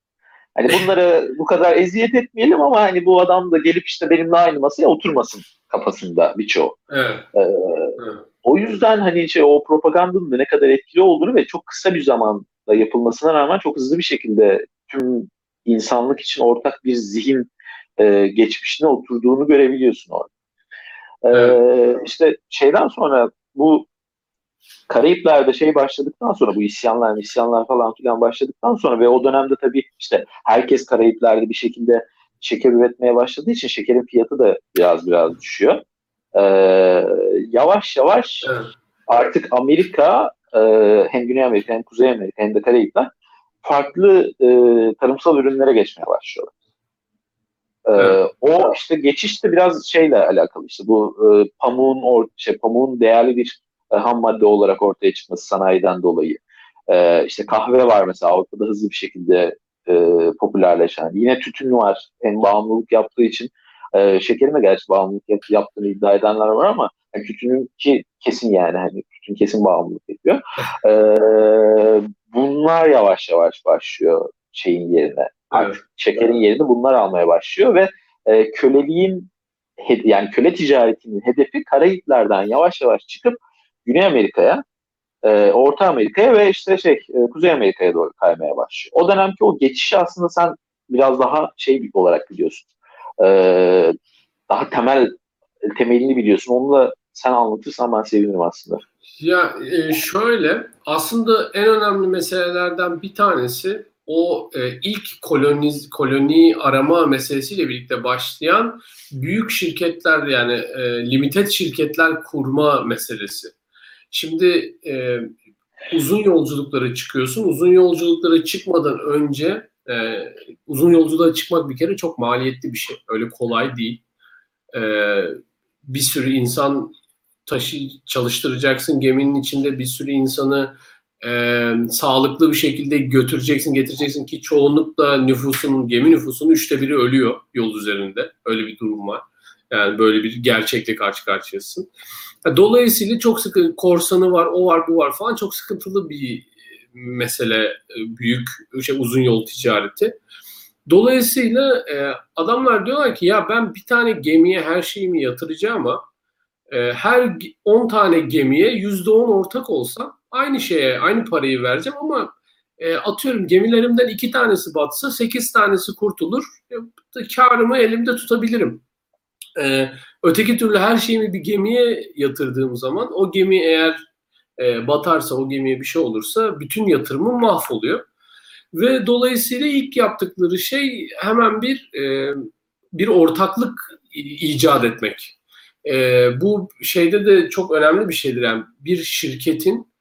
Hani bunlara bu kadar eziyet etmeyelim ama hani bu adam da gelip işte benimle aynı masaya oturmasın kafasında birçoğu. Evet. Ee, evet. o yüzden hani şey o propagandanın da ne kadar etkili olduğunu ve çok kısa bir zamanda yapılmasına rağmen çok hızlı bir şekilde tüm insanlık için ortak bir zihin e, geçmişine oturduğunu görebiliyorsun orada. Ee, işte şeyden sonra bu Karayipler'de şey başladıktan sonra bu isyanlar, isyanlar falan filan başladıktan sonra ve o dönemde tabii işte herkes Karayipler'de bir şekilde şeker üretmeye başladığı için şekerin fiyatı da biraz biraz düşüyor. Ee, yavaş yavaş Evet. artık Amerika e, hem Güney Amerika hem Kuzey Amerika hem de Karayipler farklı e, tarımsal ürünlere geçmeye başlıyorlar. Ee, Evet. O işte geçiş de biraz şeyle alakalı işte bu e, pamuğun or, şey, pamuğun değerli bir e, ham madde olarak ortaya çıkması sanayiden dolayı. E, işte kahve var mesela Avrupa'da hızlı bir şekilde e, popülerleşen. Yine tütün var. Hem bağımlılık yaptığı için e, şekerin de gerçi bağımlılık yap- yaptığını iddia edenler var ama yani tütünün ki kesin yani hani tütün kesin bağımlılık yapıyor. E, bunlar yavaş yavaş başlıyor şeyin yerine. Artık şekerin yerini bunlar almaya başlıyor ve e, köleliğin yani köle ticaretinin hedefi Karayipler'den yavaş yavaş çıkıp Güney Amerika'ya, e, Orta Amerika'ya ve işte şey e, Kuzey Amerika'ya doğru kaymaya başlıyor. O dönemki o geçişi aslında sen biraz daha şey olarak biliyorsun. E, daha temel temelini biliyorsun. Onu da sen anlatırsan ben sevinirim aslında. Ya e, şöyle aslında en önemli meselelerden bir tanesi o e, ilk koloniz, koloni arama meselesiyle birlikte başlayan büyük şirketler yani e, limited şirketler kurma meselesi. Şimdi e, uzun yolculuklara çıkıyorsun. Uzun yolculuklara çıkmadan önce E, uzun yolculuğa çıkmak bir kere çok maliyetli bir şey. Öyle kolay değil. E, bir sürü insan taşı çalıştıracaksın. Geminin içinde bir sürü insanı e, sağlıklı bir şekilde götüreceksin, getireceksin ki çoğunlukla nüfusun, gemi nüfusunun üçte biri ölüyor yol üzerinde. Öyle bir durum var. Yani böyle bir gerçekle karşı karşıyasın. Dolayısıyla çok sıkı korsanı var, o var, bu var falan çok sıkıntılı bir mesele büyük şey uzun yol ticareti. Dolayısıyla e, adamlar diyorlar ki ya ben bir tane gemiye her şeyimi yatıracağım ama e, her 10 tane gemiye %10 ortak olsam aynı şeye aynı parayı vereceğim ama e, atıyorum gemilerimden iki tanesi batsa sekiz tanesi kurtulur. E, karımı elimde tutabilirim. E, öteki türlü her şeyimi bir gemiye yatırdığım zaman o gemi eğer e, batarsa o gemiye bir şey olursa bütün yatırımım mahvoluyor. Ve dolayısıyla ilk yaptıkları şey hemen bir bir ortaklık icat etmek. E, bu şeyde de çok önemli bir şeydir. Yani bir şirketin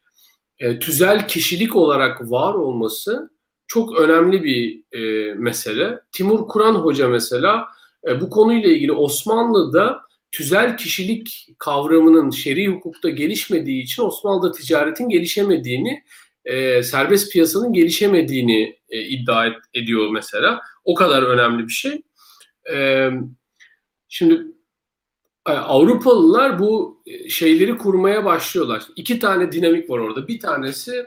e, tüzel kişilik olarak var olması çok önemli bir e, mesele. Timur Kur'an Hoca mesela e, bu konuyla ilgili Osmanlı'da tüzel kişilik kavramının şer'i hukukta gelişmediği için Osmanlı'da ticaretin gelişemediğini, e, serbest piyasanın gelişemediğini e, iddia et, ediyor mesela. O kadar önemli bir şey. E, şimdi Avrupalılar bu e, şeyleri kurmaya başlıyorlar. İki tane dinamik var orada. Bir tanesi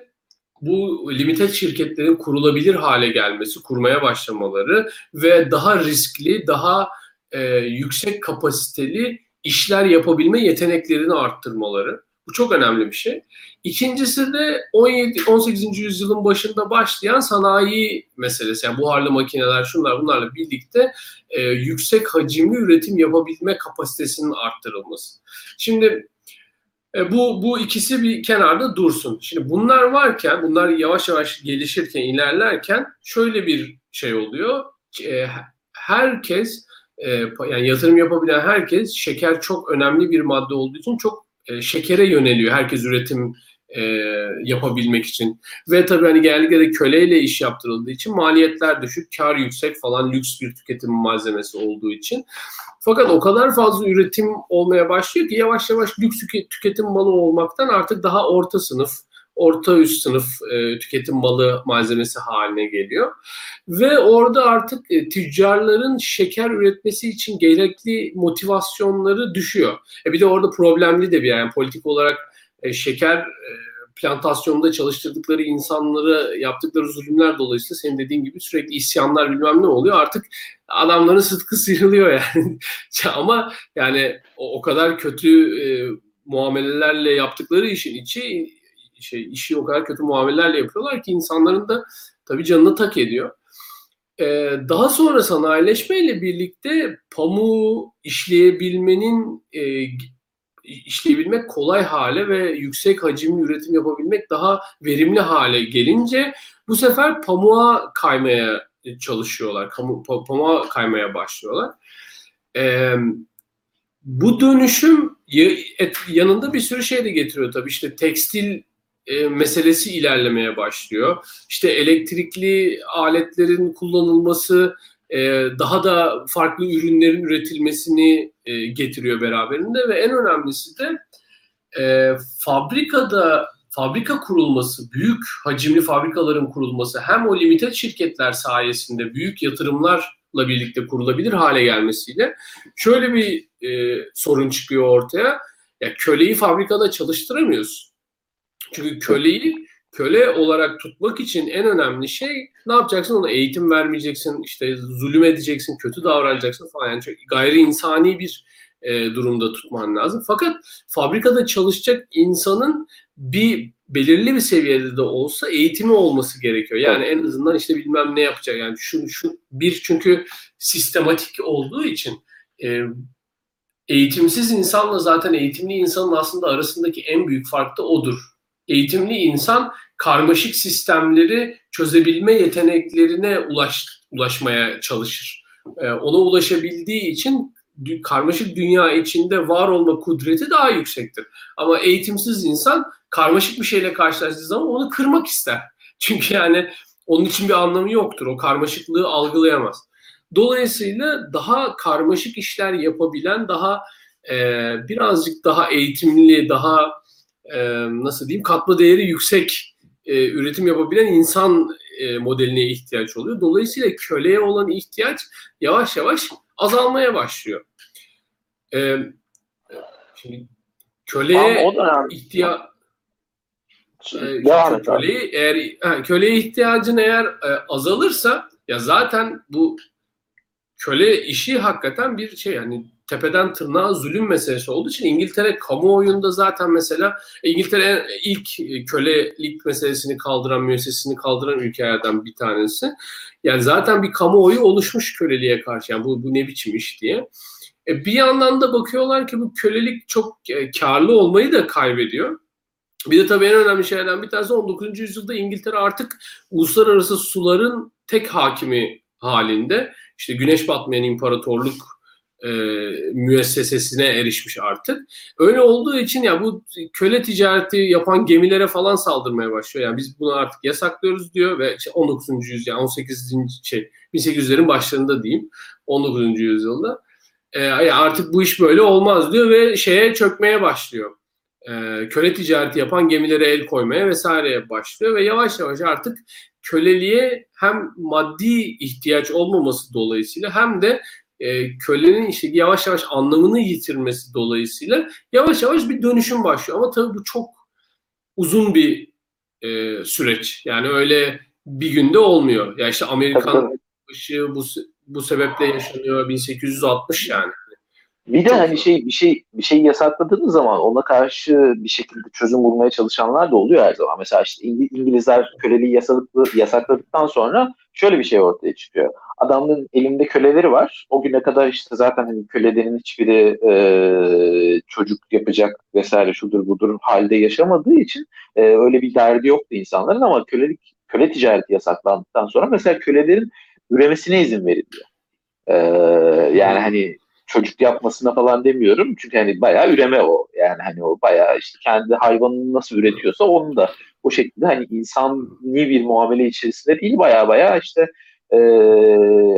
bu limited şirketlerin kurulabilir hale gelmesi, kurmaya başlamaları ve daha riskli, daha e, yüksek kapasiteli işler yapabilme yeteneklerini arttırmaları. Bu çok önemli bir şey. İkincisi de 17 18. yüzyılın başında başlayan sanayi meselesi. Yani buharlı makineler, şunlar bunlarla birlikte e, yüksek hacimli üretim yapabilme kapasitesinin arttırılması. Şimdi e, bu bu ikisi bir kenarda dursun. Şimdi bunlar varken, bunlar yavaş yavaş gelişirken, ilerlerken şöyle bir şey oluyor. E, herkes e, yani yatırım yapabilen herkes şeker çok önemli bir madde olduğu için çok e, şekere yöneliyor. Herkes üretim e, yapabilmek için. Ve tabii hani genellikle de köleyle iş yaptırıldığı için maliyetler düşük, kar yüksek falan lüks bir tüketim malzemesi olduğu için. Fakat o kadar fazla üretim olmaya başlıyor ki yavaş yavaş lüks tüketim malı olmaktan artık daha orta sınıf, orta üst sınıf e, tüketim malı malzemesi haline geliyor. Ve orada artık e, tüccarların şeker üretmesi için gerekli motivasyonları düşüyor. E bir de orada problemli de bir yani politik olarak e, şeker e, plantasyonunda çalıştırdıkları insanları yaptıkları zulümler dolayısıyla senin dediğin gibi sürekli isyanlar bilmem ne oluyor. Artık adamların sıtkı sıyrılıyor yani. Ama yani o, o kadar kötü e, muamelelerle yaptıkları işin içi şey işi o kadar kötü muamelelerle yapıyorlar ki insanların da tabii canını tak ediyor. Ee, daha sonra sanayileşmeyle birlikte pamuğu işleyebilmenin e, işleyebilmek kolay hale ve yüksek hacimli üretim yapabilmek daha verimli hale gelince bu sefer pamuğa kaymaya çalışıyorlar. Pamuğa kaymaya başlıyorlar. Ee, bu dönüşüm yanında bir sürü şey de getiriyor tabii. İşte tekstil e, meselesi ilerlemeye başlıyor. İşte elektrikli aletlerin kullanılması e, daha da farklı ürünlerin üretilmesini e, getiriyor beraberinde ve en önemlisi de e, fabrikada fabrika kurulması, büyük hacimli fabrikaların kurulması hem o limited şirketler sayesinde büyük yatırımlarla birlikte kurulabilir hale gelmesiyle şöyle bir e, sorun çıkıyor ortaya. Ya köleyi fabrikada çalıştıramıyorsun. Çünkü köleyi köle olarak tutmak için en önemli şey ne yapacaksın? Ona eğitim vermeyeceksin, işte zulüm edeceksin, kötü davranacaksın falan. Yani çok gayri insani bir e, durumda tutman lazım. Fakat fabrikada çalışacak insanın bir belirli bir seviyede de olsa eğitimi olması gerekiyor. Yani en azından işte bilmem ne yapacak. Yani şu, şu bir çünkü sistematik olduğu için e, eğitimsiz insanla zaten eğitimli insanın aslında arasındaki en büyük fark da odur eğitimli insan karmaşık sistemleri çözebilme yeteneklerine ulaş, ulaşmaya çalışır. Ee, ona ulaşabildiği için karmaşık dünya içinde var olma kudreti daha yüksektir. Ama eğitimsiz insan karmaşık bir şeyle karşılaştığı zaman onu kırmak ister. Çünkü yani onun için bir anlamı yoktur. O karmaşıklığı algılayamaz. Dolayısıyla daha karmaşık işler yapabilen, daha e, birazcık daha eğitimli, daha e, nasıl diyeyim katma değeri yüksek e, üretim yapabilen insan e, modeline ihtiyaç oluyor. Dolayısıyla köleye olan ihtiyaç yavaş yavaş azalmaya başlıyor. E, şimdi köleye ihtiyaç e, Devam et köleyi, eğer ha, köleye ihtiyacın eğer e, azalırsa ya zaten bu köle işi hakikaten bir şey yani tepeden tırnağa zulüm meselesi olduğu için İngiltere kamuoyunda zaten mesela İngiltere ilk kölelik meselesini kaldıran, müessesini kaldıran ülkelerden bir tanesi. Yani zaten bir kamuoyu oluşmuş köleliğe karşı. Yani bu, bu ne biçim iş diye. E bir yandan da bakıyorlar ki bu kölelik çok e, karlı olmayı da kaybediyor. Bir de tabii en önemli şeylerden bir tanesi 19. yüzyılda İngiltere artık uluslararası suların tek hakimi halinde. İşte güneş batmayan imparatorluk e, müessesesine erişmiş artık. Öyle olduğu için ya bu köle ticareti yapan gemilere falan saldırmaya başlıyor. Yani biz bunu artık yasaklıyoruz diyor ve işte 19. yüzyıl yani 18. şey 1800'lerin başlarında diyeyim 19. yüzyılda. E, artık bu iş böyle olmaz diyor ve şeye çökmeye başlıyor. E, köle ticareti yapan gemilere el koymaya vesaireye başlıyor ve yavaş yavaş artık köleliğe hem maddi ihtiyaç olmaması dolayısıyla hem de e, kölenin işte yavaş yavaş anlamını yitirmesi dolayısıyla yavaş yavaş bir dönüşüm başlıyor. Ama tabii bu çok uzun bir e, süreç. Yani öyle bir günde olmuyor. Ya işte Amerikan Savaşı bu bu sebeple yaşanıyor 1860 yani. Bir de hani şey bir şey bir şey yasakladığınız zaman ona karşı bir şekilde çözüm bulmaya çalışanlar da oluyor her zaman. Mesela işte İngilizler köleliği yasakladıktan sonra şöyle bir şey ortaya çıkıyor. Adamın elinde köleleri var. O güne kadar işte zaten hani kölelerin hiçbiri e, çocuk yapacak vesaire şudur budur halde yaşamadığı için e, öyle bir derdi yoktu insanların ama kölelik köle ticareti yasaklandıktan sonra mesela kölelerin üremesine izin veriliyor. E, yani hani çocuk yapmasına falan demiyorum. Çünkü hani bayağı üreme o. Yani hani o bayağı işte kendi hayvanını nasıl üretiyorsa onu da o şekilde hani insani bir muamele içerisinde değil bayağı bayağı işte e,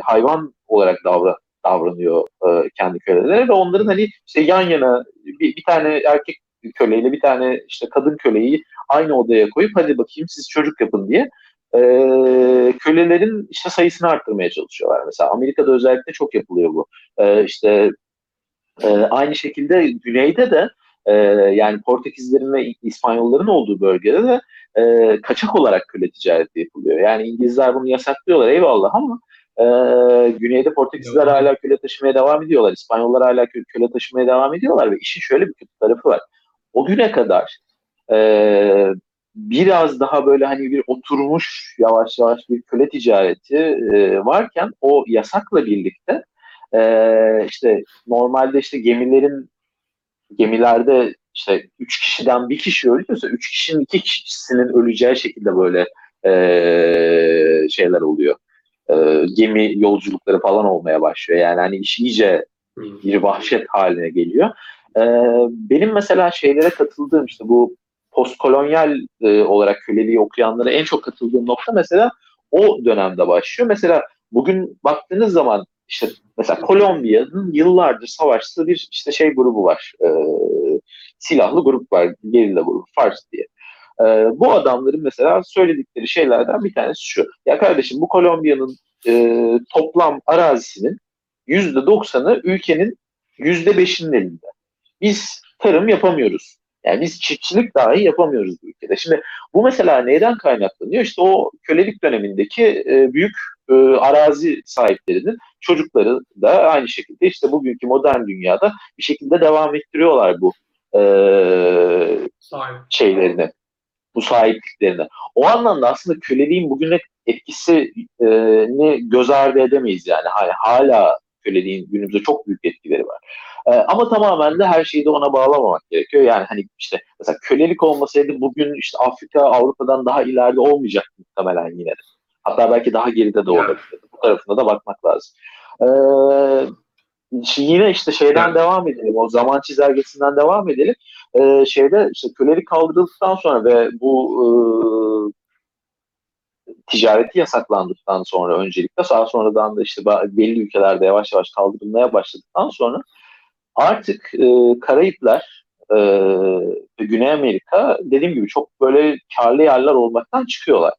hayvan olarak davran davranıyor e, kendi köleleri ve onların hani işte yan yana bir, bir tane erkek köleyle bir tane işte kadın köleyi aynı odaya koyup hadi bakayım siz çocuk yapın diye e, kölelerin işte sayısını arttırmaya çalışıyorlar. Mesela Amerika'da özellikle çok yapılıyor bu. E, işte e, aynı şekilde güneyde de e, yani Portekizlerin ve İspanyolların olduğu bölgede de e, kaçak olarak köle ticareti yapılıyor. Yani İngilizler bunu yasaklıyorlar eyvallah ama e, güneyde Portekizler evet. hala köle taşımaya devam ediyorlar. İspanyollar hala köle taşımaya devam ediyorlar ve işin şöyle bir kötü tarafı var. O güne kadar e, biraz daha böyle hani bir oturmuş yavaş yavaş bir köle ticareti e, varken o yasakla birlikte e, işte normalde işte gemilerin gemilerde işte üç kişiden bir kişi ölüyorsa üç kişinin iki kişisinin öleceği şekilde böyle e, şeyler oluyor. E, gemi yolculukları falan olmaya başlıyor. Yani hani iş iyice bir vahşet haline geliyor. E, benim mesela şeylere katıldığım işte bu postkolonyal e, olarak köleliği okuyanlara en çok katıldığım nokta mesela o dönemde başlıyor. Mesela bugün baktığınız zaman işte mesela Kolombiya'nın yıllardır savaştığı bir işte şey grubu var. E, silahlı grup var. Gerilla grubu. Fars diye. E, bu adamların mesela söyledikleri şeylerden bir tanesi şu. Ya kardeşim bu Kolombiya'nın e, toplam arazisinin yüzde doksanı ülkenin yüzde beşinin elinde. Biz tarım yapamıyoruz. Yani biz çiftçilik dahi yapamıyoruz bu ülkede. Şimdi bu mesela neyden kaynaklanıyor? İşte o kölelik dönemindeki e, büyük e, arazi sahiplerinin çocukları da aynı şekilde işte bugünkü modern dünyada bir şekilde devam ettiriyorlar bu e, şeylerini, bu sahipliklerini. O anlamda aslında köleliğin bugüne etkisini göz ardı edemeyiz yani. Hala, hala köleliğin günümüzde çok büyük etkileri var. E, ama tamamen de her şeyi de ona bağlamamak gerekiyor. Yani hani işte mesela kölelik olmasaydı bugün işte Afrika Avrupa'dan daha ileride olmayacak muhtemelen yine de. Hatta belki daha geride de olabilir. Bu tarafında da bakmak lazım. Ee, yine işte şeyden evet. devam edelim. O zaman çizelgesinden devam edelim. Ee, şeyde işte kölelik kaldırıldıktan sonra ve bu e, ticareti yasaklandıktan sonra öncelikle daha sonradan da işte belli ülkelerde yavaş yavaş kaldırılmaya başladıktan sonra artık e, Karayipler e, ve Güney Amerika dediğim gibi çok böyle karlı yerler olmaktan çıkıyorlar.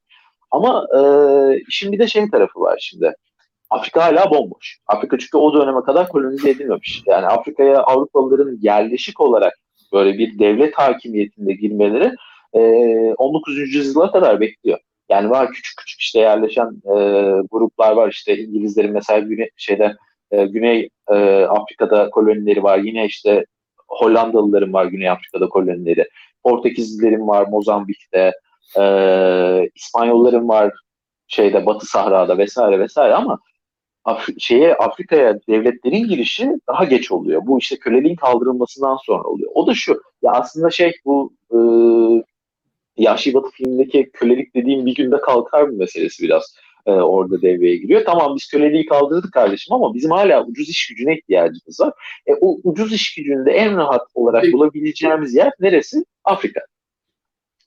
Ama e, işin bir de şey tarafı var şimdi. Afrika hala bomboş. Afrika çünkü o döneme kadar kolonize edilmemiş. Yani Afrika'ya Avrupalıların yerleşik olarak böyle bir devlet hakimiyetinde girmeleri e, 19. yüzyıla kadar bekliyor. Yani var küçük küçük işte yerleşen e, gruplar var işte İngilizlerin mesela Güney, şeyde e, Güney e, Afrika'da kolonileri var. Yine işte Hollandalıların var Güney Afrika'da kolonileri. Portekizlilerin var Mozambik'te. E, İspanyolların var şeyde Batı Sahra'da vesaire vesaire ama Af- şeye Afrika'ya devletlerin girişi daha geç oluyor. Bu işte köleliğin kaldırılmasından sonra oluyor. O da şu ya aslında şey bu e, Yahşi Batı filmindeki kölelik dediğim bir günde kalkar mı meselesi biraz e, orada devreye giriyor. Tamam biz köleliği kaldırdık kardeşim ama bizim hala ucuz iş gücüne ihtiyacımız var. E, o ucuz iş gücünde en rahat olarak bulabileceğimiz yer neresi? Afrika.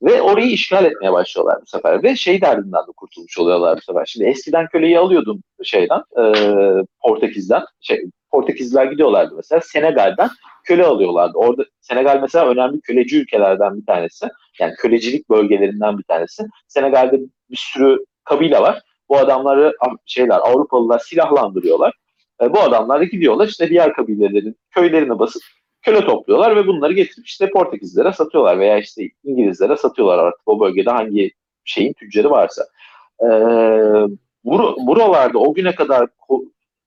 Ve orayı işgal etmeye başlıyorlar bu sefer. Ve şey derdinden de kurtulmuş oluyorlar bu sefer. Şimdi eskiden köleyi alıyordun şeyden, e, Portekiz'den. Şey, Portekizliler gidiyorlardı mesela Senegal'den köle alıyorlardı. Orada Senegal mesela önemli köleci ülkelerden bir tanesi. Yani kölecilik bölgelerinden bir tanesi. Senegal'de bir sürü kabile var. Bu adamları şeyler Avrupalılar silahlandırıyorlar. E, bu adamlar da gidiyorlar işte diğer kabilelerin köylerini basıp köle topluyorlar ve bunları getirip işte Portekizlere satıyorlar veya işte İngilizlere satıyorlar artık o bölgede hangi şeyin tüccarı varsa. Ee, bur- buralarda o güne kadar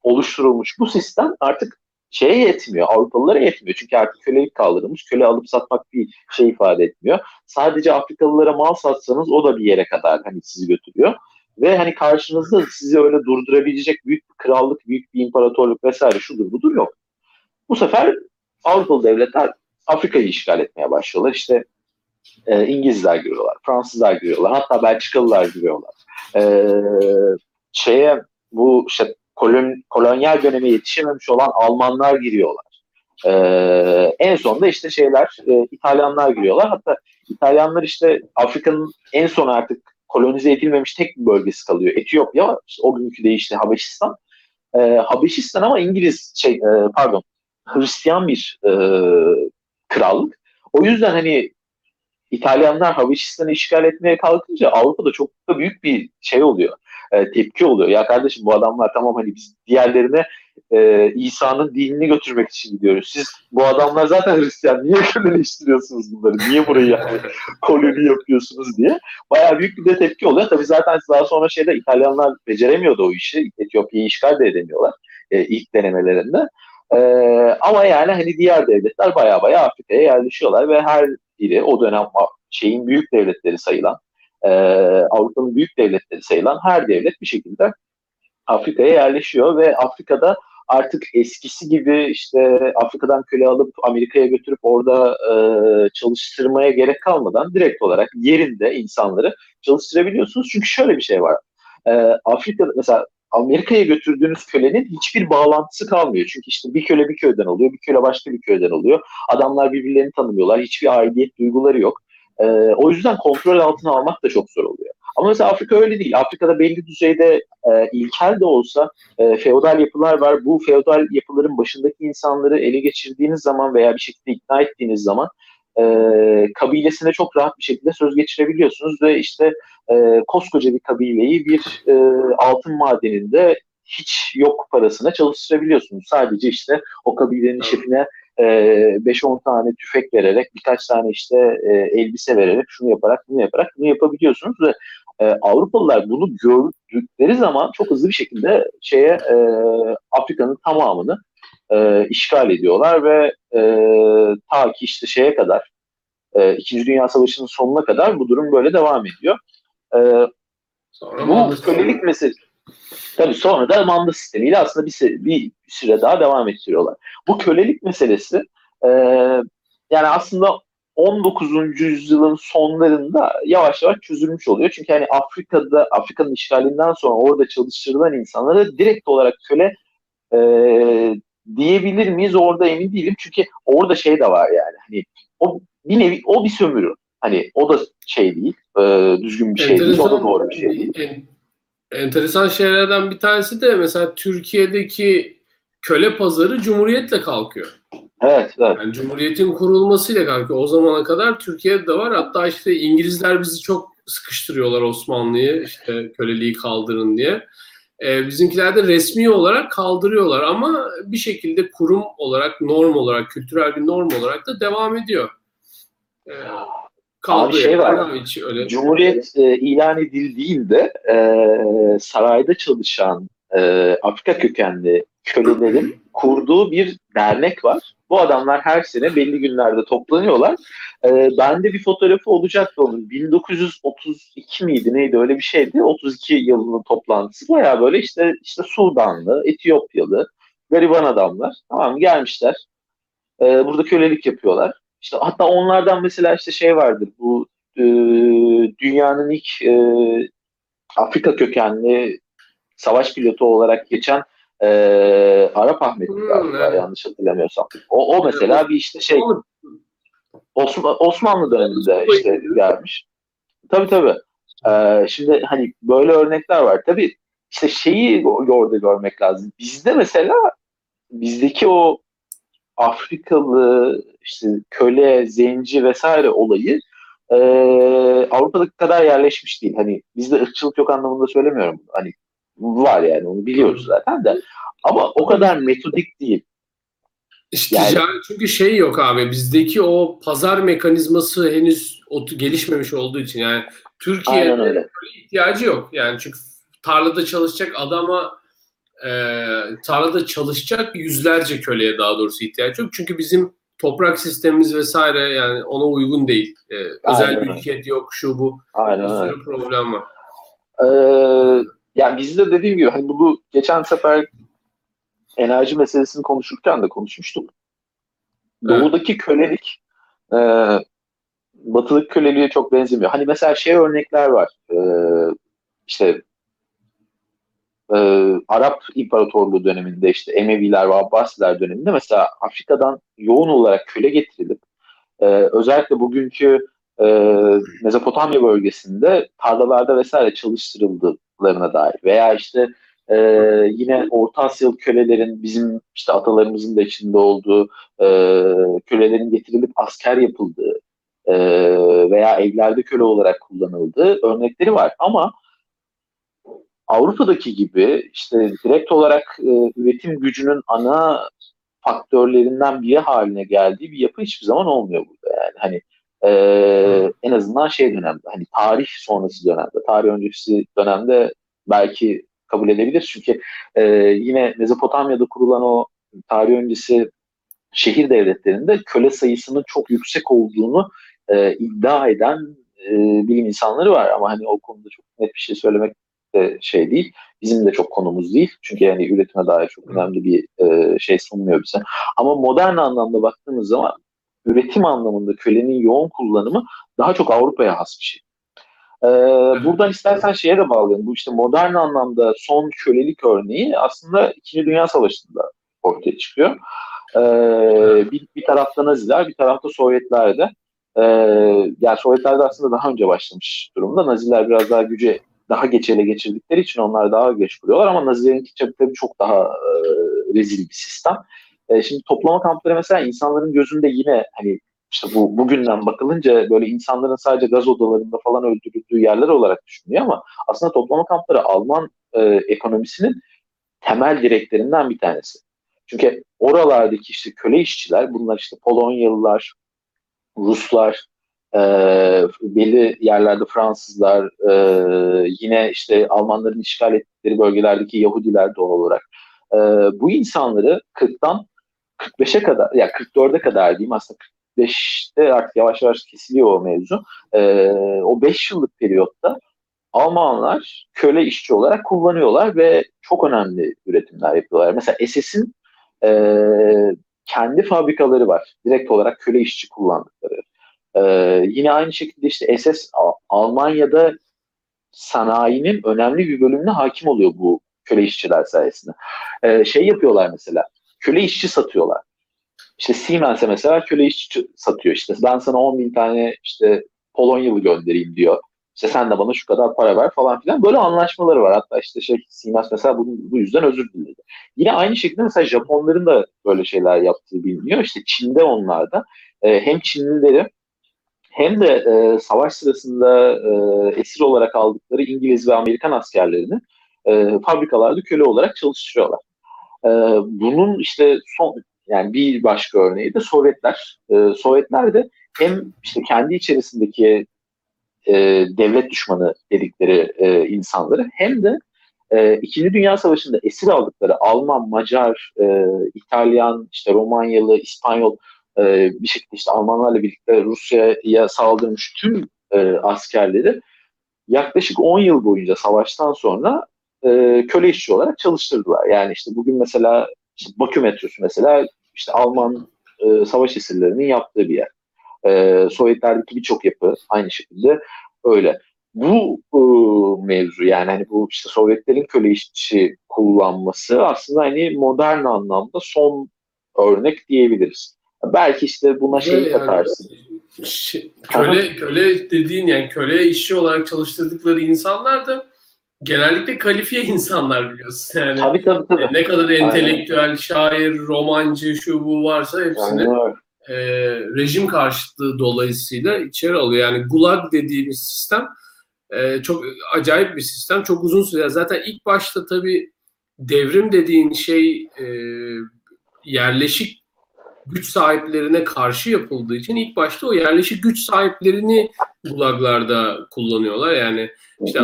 oluşturulmuş bu sistem artık şeye yetmiyor, Avrupalılara yetmiyor. Çünkü artık kölelik kaldırılmış, köle alıp satmak bir şey ifade etmiyor. Sadece Afrikalılara mal satsanız o da bir yere kadar hani sizi götürüyor. Ve hani karşınızda sizi öyle durdurabilecek büyük bir krallık, büyük bir imparatorluk vesaire şudur budur yok. Bu sefer Avrupalı devletler Afrika'yı işgal etmeye başlıyorlar. İşte e, İngilizler giriyorlar, Fransızlar giriyorlar, hatta Belçikalılar giriyorlar. E, şeye bu işte kolon, kolonyal döneme yetişememiş olan Almanlar giriyorlar. E, en sonunda işte şeyler e, İtalyanlar giriyorlar. Hatta İtalyanlar işte Afrika'nın en son artık kolonize edilmemiş tek bir bölgesi kalıyor. Etiyopya, işte o günkü deyişle Habeşistan. E, Habeşistan ama İngiliz şey e, pardon Hristiyan bir e, krallık. O yüzden hani İtalyanlar Habeşistan'ı işgal etmeye kalkınca Avrupa'da çok da büyük bir şey oluyor. E, tepki oluyor. Ya kardeşim bu adamlar tamam hani biz diğerlerine e, İsa'nın dinini götürmek için gidiyoruz. Siz bu adamlar zaten Hristiyan. Niye köleleştiriyorsunuz bunları? Niye burayı yani koloni yapıyorsunuz diye. Bayağı büyük bir de tepki oluyor. Tabii zaten daha sonra şeyde İtalyanlar beceremiyordu o işi. Etiyopya'yı işgal de edemiyorlar e, ilk denemelerinde. Ee, ama yani hani diğer devletler baya baya Afrika'ya yerleşiyorlar ve her biri o dönem şeyin büyük devletleri sayılan e, Avrupa'nın büyük devletleri sayılan her devlet bir şekilde Afrika'ya yerleşiyor ve Afrika'da artık eskisi gibi işte Afrika'dan köle alıp Amerika'ya götürüp orada e, çalıştırmaya gerek kalmadan direkt olarak yerinde insanları çalıştırabiliyorsunuz. Çünkü şöyle bir şey var. E, Afrika'da mesela Amerika'ya götürdüğünüz kölenin hiçbir bağlantısı kalmıyor. Çünkü işte bir köle bir köyden oluyor, bir köle başka bir köyden oluyor. Adamlar birbirlerini tanımıyorlar, hiçbir aidiyet duyguları yok. Ee, o yüzden kontrol altına almak da çok zor oluyor. Ama mesela Afrika öyle değil. Afrika'da belli düzeyde e, ilkel de olsa e, feodal yapılar var. Bu feodal yapıların başındaki insanları ele geçirdiğiniz zaman veya bir şekilde ikna ettiğiniz zaman e, kabilesine çok rahat bir şekilde söz geçirebiliyorsunuz ve işte e, koskoca bir kabileyi bir e, altın madeninde hiç yok parasına çalıştırabiliyorsunuz. Sadece işte o kabilenin şefine e, 5-10 tane tüfek vererek, birkaç tane işte e, elbise vererek, şunu yaparak, bunu yaparak bunu yapabiliyorsunuz ve e, Avrupalılar bunu gördükleri zaman çok hızlı bir şekilde şeye e, Afrika'nın tamamını e, işgal ediyorlar ve e, ta ki işte şeye kadar e, İkinci Dünya Savaşı'nın sonuna kadar bu durum böyle devam ediyor. E, bu kölelik meselesi tabii sonra da manda sistemiyle aslında bir, bir süre daha devam ettiriyorlar. Bu kölelik meselesi e, yani aslında 19. yüzyılın sonlarında yavaş yavaş çözülmüş oluyor. Çünkü hani Afrika'da Afrika'nın işgalinden sonra orada çalıştırılan insanlara direkt olarak köle e, diyebilir miyiz orada emin değilim. Çünkü orada şey de var yani hani o bir nevi o bir sömürü. Hani o da şey değil, e, düzgün bir şey enteresan, değil, o da doğru bir şey değil. En, enteresan şeylerden bir tanesi de mesela Türkiye'deki köle pazarı Cumhuriyet'le kalkıyor. Evet, evet. Yani Cumhuriyet'in kurulmasıyla kalkıyor. O zamana kadar Türkiye'de de var. Hatta işte İngilizler bizi çok sıkıştırıyorlar Osmanlı'yı işte köleliği kaldırın diye. Ee, bizimkiler de resmi olarak kaldırıyorlar ama bir şekilde kurum olarak, norm olarak, kültürel bir norm olarak da devam ediyor. Ee, Abi şey var. Hiç öyle. Cumhuriyet e, ilan edildiğinde e, sarayda çalışan e, Afrika kökenli kölelerin kurduğu bir dernek var. Bu adamlar her sene belli günlerde toplanıyorlar. E, bende bir fotoğrafı olacaktı onun. 1932 miydi neydi öyle bir şeydi. 32 yılının toplantısı. Baya böyle işte işte Sudanlı, Etiyopyalı, gariban adamlar. Tamam gelmişler. E, burada kölelik yapıyorlar. İşte hatta onlardan mesela işte şey vardır bu e, dünyanın ilk e, Afrika kökenli savaş pilotu olarak geçen e, Arap Ahmet Hmm, galiba evet. yanlış hatırlamıyorsam. O, o mesela bir işte şey Osman, Osmanlı döneminde işte gelmiş. Tabii tabii. Ee, şimdi hani böyle örnekler var. Tabii işte şeyi orada görmek lazım. Bizde mesela bizdeki o Afrikalı işte köle, zenci vesaire olayı e, Avrupa'daki kadar yerleşmiş değil. Hani bizde ırkçılık yok anlamında söylemiyorum. Hani var yani onu biliyoruz zaten de. Ama o kadar metodik değil. İşte Yani- yani çünkü şey yok abi bizdeki o pazar mekanizması henüz gelişmemiş olduğu için yani Türkiye'de ihtiyacı yok. Yani çünkü tarlada çalışacak adama e, tarlada çalışacak yüzlerce köleye daha doğrusu ihtiyaç yok. Çünkü bizim toprak sistemimiz vesaire yani ona uygun değil. E, özel Aynen mülkiyet yok şu bu. Bir Aynen öyle. sürü problem var. Ee, yani bizde dediğim gibi hani bu geçen sefer enerji meselesini konuşurken de konuşmuştuk. Evet. Doğudaki kölelik e, batılık köleliğe çok benzemiyor. Hani mesela şey örnekler var. E, işte e, Arap İmparatorluğu döneminde işte Emeviler ve Abbasiler döneminde mesela Afrika'dan yoğun olarak köle getirilip e, özellikle bugünkü e, Mezopotamya bölgesinde tarlalarda vesaire çalıştırıldıklarına dair. Veya işte e, yine Orta Asyalı kölelerin bizim işte atalarımızın da içinde olduğu e, kölelerin getirilip asker yapıldığı e, veya evlerde köle olarak kullanıldığı örnekleri var. Ama Avrupa'daki gibi işte direkt olarak e, üretim gücünün ana faktörlerinden biri haline geldiği bir yapı hiçbir zaman olmuyor burada yani. Hani e, en azından şey dönemde hani tarih sonrası dönemde tarih öncesi dönemde belki kabul edebilir çünkü e, yine Mezopotamya'da kurulan o tarih öncesi şehir devletlerinde köle sayısının çok yüksek olduğunu e, iddia eden e, bilim insanları var ama hani o konuda çok net bir şey söylemek de şey değil. Bizim de çok konumuz değil. Çünkü yani üretime dair çok önemli bir e, şey sunmuyor bize. Ama modern anlamda baktığımız zaman üretim anlamında kölenin yoğun kullanımı daha çok Avrupa'ya has bir şey. Ee, buradan istersen şeye de bağlayalım. Bu işte modern anlamda son kölelik örneği aslında İkinci Dünya Savaşı'nda ortaya çıkıyor. Ee, bir, bir tarafta Naziler, bir tarafta Sovyetler de. Ee, yani Sovyetler de aslında daha önce başlamış durumda. Naziler biraz daha güce daha geç ele geçirdikleri için onlar daha geç kuruyorlar ama Nazilerin tabii çok daha e, rezil bir sistem. E, şimdi toplama kampları mesela insanların gözünde yine hani işte bu bugünden bakılınca böyle insanların sadece gaz odalarında falan öldürüldüğü yerler olarak düşünülüyor ama aslında toplama kampları Alman e, ekonomisinin temel direklerinden bir tanesi. Çünkü oralardaki işte köle işçiler, bunlar işte Polonyalılar, Ruslar, e, belli yerlerde Fransızlar, e, yine işte Almanların işgal ettikleri bölgelerdeki Yahudiler doğal olarak. E, bu insanları 40'tan 45'e kadar, ya yani 44'e kadar diyeyim aslında 45'te artık yavaş yavaş kesiliyor o mevzu. E, o 5 yıllık periyotta Almanlar köle işçi olarak kullanıyorlar ve çok önemli üretimler yapıyorlar. Mesela SS'in e, kendi fabrikaları var. Direkt olarak köle işçi kullandıkları. E, yine aynı şekilde işte SS Almanya'da sanayinin önemli bir bölümüne hakim oluyor bu köle işçiler sayesinde. E, şey yapıyorlar mesela, köle işçi satıyorlar. İşte Siemens'e mesela köle işçi satıyor işte. Ben sana 10 bin tane işte Polonyalı göndereyim diyor. İşte sen de bana şu kadar para ver falan filan. Böyle anlaşmaları var. Hatta işte şey Siemens mesela bu, bu yüzden özür diledi. Yine aynı şekilde mesela Japonların da böyle şeyler yaptığı biliniyor. İşte Çin'de onlar da e, hem Çinlileri hem de e, savaş sırasında e, esir olarak aldıkları İngiliz ve Amerikan askerlerini e, fabrikalarda köle olarak çalıştırıyorlar. E, bunun işte son yani bir başka örneği de Sovyetler. E, Sovyetler de hem işte kendi içerisindeki e, devlet düşmanı dedikleri e, insanları hem de e, İkinci Dünya Savaşı'nda esir aldıkları Alman, Macar, e, İtalyan, işte Romanyalı, İspanyol e, bir şekilde işte Almanlarla birlikte Rusya'ya saldırmış tüm e, askerleri yaklaşık 10 yıl boyunca savaştan sonra e, köle işçi olarak çalıştırdılar. Yani işte bugün mesela işte Bakü metrosu mesela işte Alman e, savaş esirlerinin yaptığı bir yer. E, Sovyetlerdeki birçok yapı aynı şekilde öyle. Bu e, mevzu yani hani bu işte Sovyetlerin köle işçi kullanması aslında hani modern anlamda son örnek diyebiliriz. Belki işte buna şey yani, katarsın. Şey, köle, köle dediğin yani köle işçi olarak çalıştırdıkları insanlar da genellikle kalifiye insanlar biliyorsun. Yani tabii tabii tabii. Ne kadar entelektüel, Aynen. şair, romancı, şu bu varsa hepsini e, rejim karşıtlığı dolayısıyla içeri alıyor. Yani gulag dediğimiz sistem e, çok acayip bir sistem. Çok uzun süre. Zaten ilk başta tabii devrim dediğin şey e, yerleşik güç sahiplerine karşı yapıldığı için ilk başta o yerleşik güç sahiplerini gulaglarda kullanıyorlar. Yani işte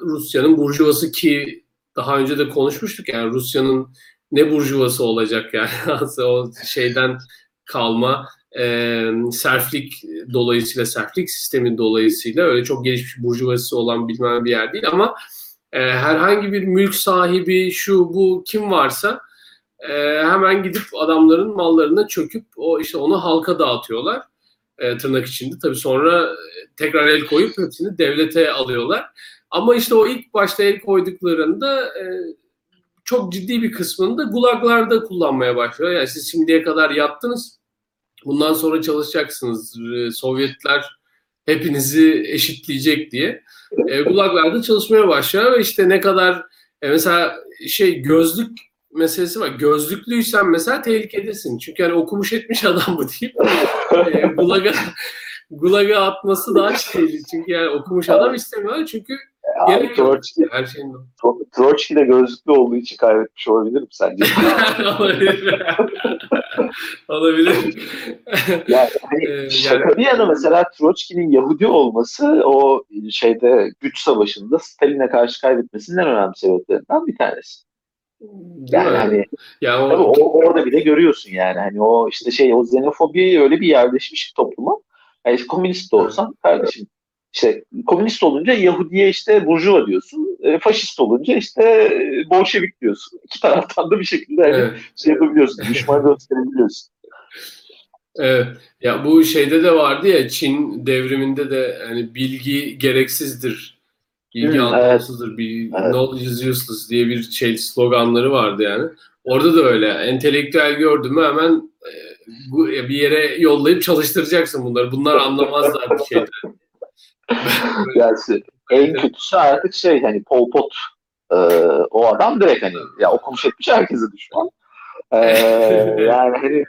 Rusya'nın burjuvası ki daha önce de konuşmuştuk yani Rusya'nın ne burjuvası olacak yani o şeyden kalma e, serflik dolayısıyla serflik sistemi dolayısıyla öyle çok gelişmiş burjuvası olan bilmem bir yer değil ama e, herhangi bir mülk sahibi şu bu kim varsa e, hemen gidip adamların mallarına çöküp o işte onu halka dağıtıyorlar e, tırnak içinde. Tabii sonra tekrar el koyup hepsini devlete alıyorlar. Ama işte o ilk başta el koyduklarında e, çok ciddi bir kısmını da gulaglarda kullanmaya başlıyor. Yani siz şimdiye kadar yattınız. Bundan sonra çalışacaksınız. E, Sovyetler hepinizi eşitleyecek diye. E, gulaglarda çalışmaya başlıyor ve işte ne kadar e, mesela şey gözlük meselesi var. Gözlüklüysen mesela tehlikedesin. Çünkü hani okumuş etmiş adam bu deyip e, gulaga, gulaga atması daha şeyli. Çünkü yani okumuş adam istemiyor. Çünkü Abi Troçki, her şeyin Troçki de gözlüklü olduğu için kaybetmiş olabilir mi sence? olabilir. olabilir. yani, hani, ee, şaka yani... bir yana mesela Troçki'nin Yahudi olması o şeyde güç savaşında Stalin'e karşı kaybetmesinin en önemli sebeplerinden bir tanesi. Yani mi? hani ya o... tabii o, orada bile görüyorsun yani hani o işte şey o xenofobi öyle bir yerleşmiş bir topluma. Yani işte komünist de olsan kardeşim işte komünist olunca Yahudiye işte burjuva diyorsun. E, faşist olunca işte e, Bolşevik diyorsun. İki taraftan da bir şekilde hani evet. şey yapabiliyorsun. Düşman gösterebiliyorsun. Evet. Ya bu şeyde de vardı ya Çin devriminde de hani bilgi gereksizdir. Bilgi hmm, anlamsızdır. Evet. Bir, evet. Knowledge is useless diye bir şey sloganları vardı yani. Orada da öyle. Entelektüel gördüm mü hemen e, bu, bir yere yollayıp çalıştıracaksın bunları. Bunlar anlamazlar bir şeyden. yani en kötüsü artık şey hani Pol Pot e, o adam direkt hani ya okumuş etmiş herkese düşman. E, yani hani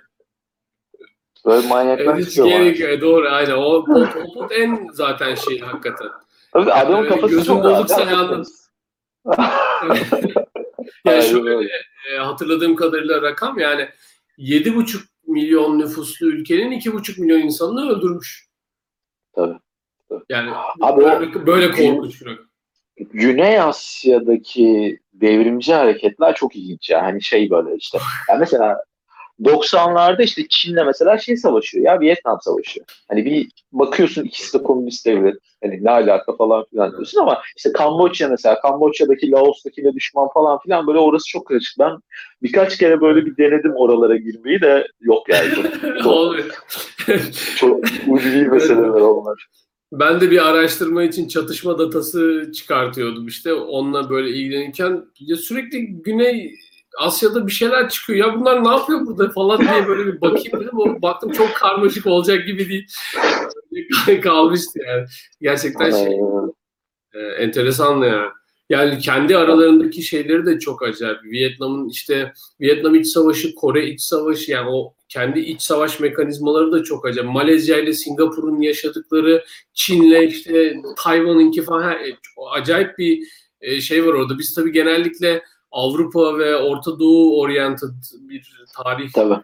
böyle manyaklar evet, çıkıyor. Gerek, doğru aynen. O Pol Pot en zaten şey hakikaten. Tabii adamın yani, kafası gözün bozuksa yalnız. yani şöyle e, hatırladığım kadarıyla rakam yani 7,5 milyon nüfuslu ülkenin 2,5 milyon insanını öldürmüş. Tabii. Yani Abi böyle, böyle korkunç bir Güney Asya'daki devrimci hareketler çok ilginç ya. Hani şey böyle işte. Yani mesela 90'larda işte Çin'le mesela şey savaşıyor ya Vietnam Savaşı. Hani bir bakıyorsun ikisi de komünist devlet. Hani ne alaka falan filan diyorsun ama işte Kamboçya mesela Kamboçya'daki Laos'taki de düşman falan filan böyle orası çok karışık. Ben birkaç kere böyle bir denedim oralara girmeyi de yok yani. Çok, çok, çok ulvi meseleler onlar. Ben de bir araştırma için çatışma datası çıkartıyordum işte. Onunla böyle ilgilenirken ya sürekli Güney Asya'da bir şeyler çıkıyor. Ya bunlar ne yapıyor burada falan diye böyle bir bakayım dedim. O baktım çok karmaşık olacak gibi değil. kalmıştı yani. Gerçekten şey e, enteresan yani. Yani kendi aralarındaki şeyleri de çok acayip. Vietnam'ın işte Vietnam İç Savaşı, Kore İç Savaşı yani o kendi iç savaş mekanizmaları da çok acayip. Malezya ile Singapur'un yaşadıkları, Çin'le işte Tayvan'ınki falan e, acayip bir e, şey var orada. Biz tabii genellikle Avrupa ve Orta Doğu oriented bir tarih tabii.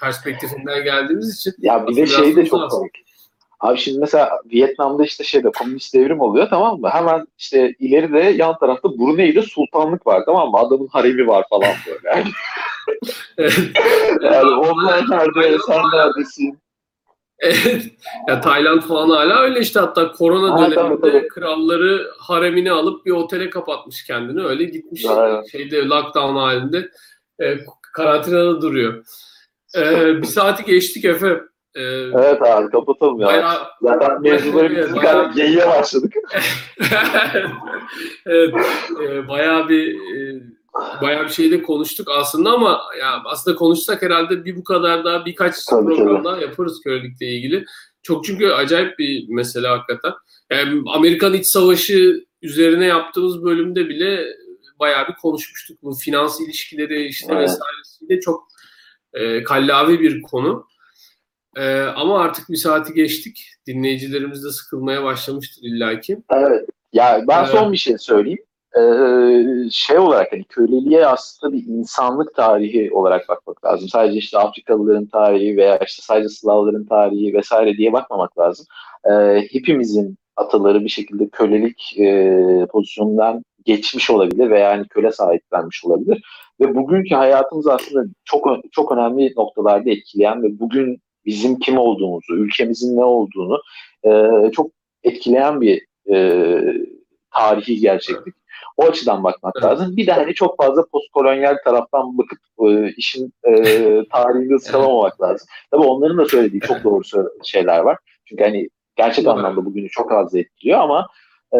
perspektifinden geldiğimiz için. Ya bir de şey de çok komik. Abi şimdi mesela Vietnam'da işte şeyde komünist devrim oluyor tamam mı? Hemen işte ileride yan tarafta Brunei'de sultanlık var tamam mı? Adamın haremi var falan böyle. Yani, yani onlar nerede, sen neredesin? Evet. Ya Tayland falan hala öyle işte hatta korona ha, döneminde tabii, tabii. kralları haremini alıp bir otele kapatmış kendini. Öyle gitmiş Aynen. şeyde lockdown halinde e, karantinada duruyor. E, bir saati geçtik Efe. Ee, evet abi kapatalım ya. Bayağı, Zaten mevzuları bayağı, geyiğe başladık. evet, e, bayağı bir e, bayağı bir şeyde konuştuk aslında ama ya aslında konuşsak herhalde bir bu kadar daha birkaç tabii, program daha yaparız kölelikle ilgili. Çok çünkü acayip bir mesele hakikaten. Yani Amerikan İç Savaşı üzerine yaptığımız bölümde bile bayağı bir konuşmuştuk. Bu finans ilişkileri işte evet. vesairesiyle çok e, kallavi bir konu. Ee, ama artık bir saati geçtik. Dinleyicilerimiz de sıkılmaya başlamıştır illaki. Evet. Ya ben ee, son bir şey söyleyeyim. Ee, şey olarak hani köleliğe aslında bir insanlık tarihi olarak bakmak lazım. Sadece işte Afrikalıların tarihi veya işte sadece Slavların tarihi vesaire diye bakmamak lazım. Ee, hepimizin ataları bir şekilde kölelik e, pozisyonundan geçmiş olabilir veya yani köle sahiplenmiş olabilir. Ve bugünkü hayatımız aslında çok çok önemli noktalarda etkileyen ve bugün bizim kim olduğumuzu, ülkemizin ne olduğunu e, çok etkileyen bir e, tarihi gerçeklik. O açıdan bakmak evet. lazım. Bir de hani çok fazla postkolonyal taraftan bakıp e, işin e, tarihini ıskalamamak lazım. Tabii onların da söylediği çok doğru şeyler var. Çünkü hani gerçek anlamda bugünü çok az etkiliyor ama e,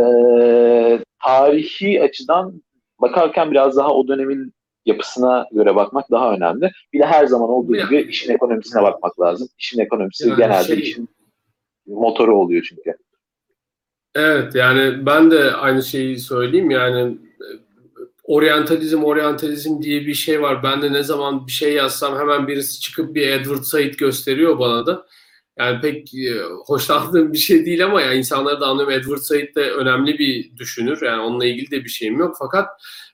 tarihi açıdan bakarken biraz daha o dönemin yapısına göre bakmak daha önemli. Bir de her zaman olduğu gibi işin ekonomisine bakmak lazım. İşin ekonomisi yani genelde şey, işin motoru oluyor çünkü. Evet yani ben de aynı şeyi söyleyeyim yani oryantalizm oryantalizm diye bir şey var. Ben de ne zaman bir şey yazsam hemen birisi çıkıp bir Edward Said gösteriyor bana da. Yani pek e, hoşlandığım bir şey değil ama yani insanları da anlıyorum. Edward Said de önemli bir düşünür. Yani onunla ilgili de bir şeyim yok. Fakat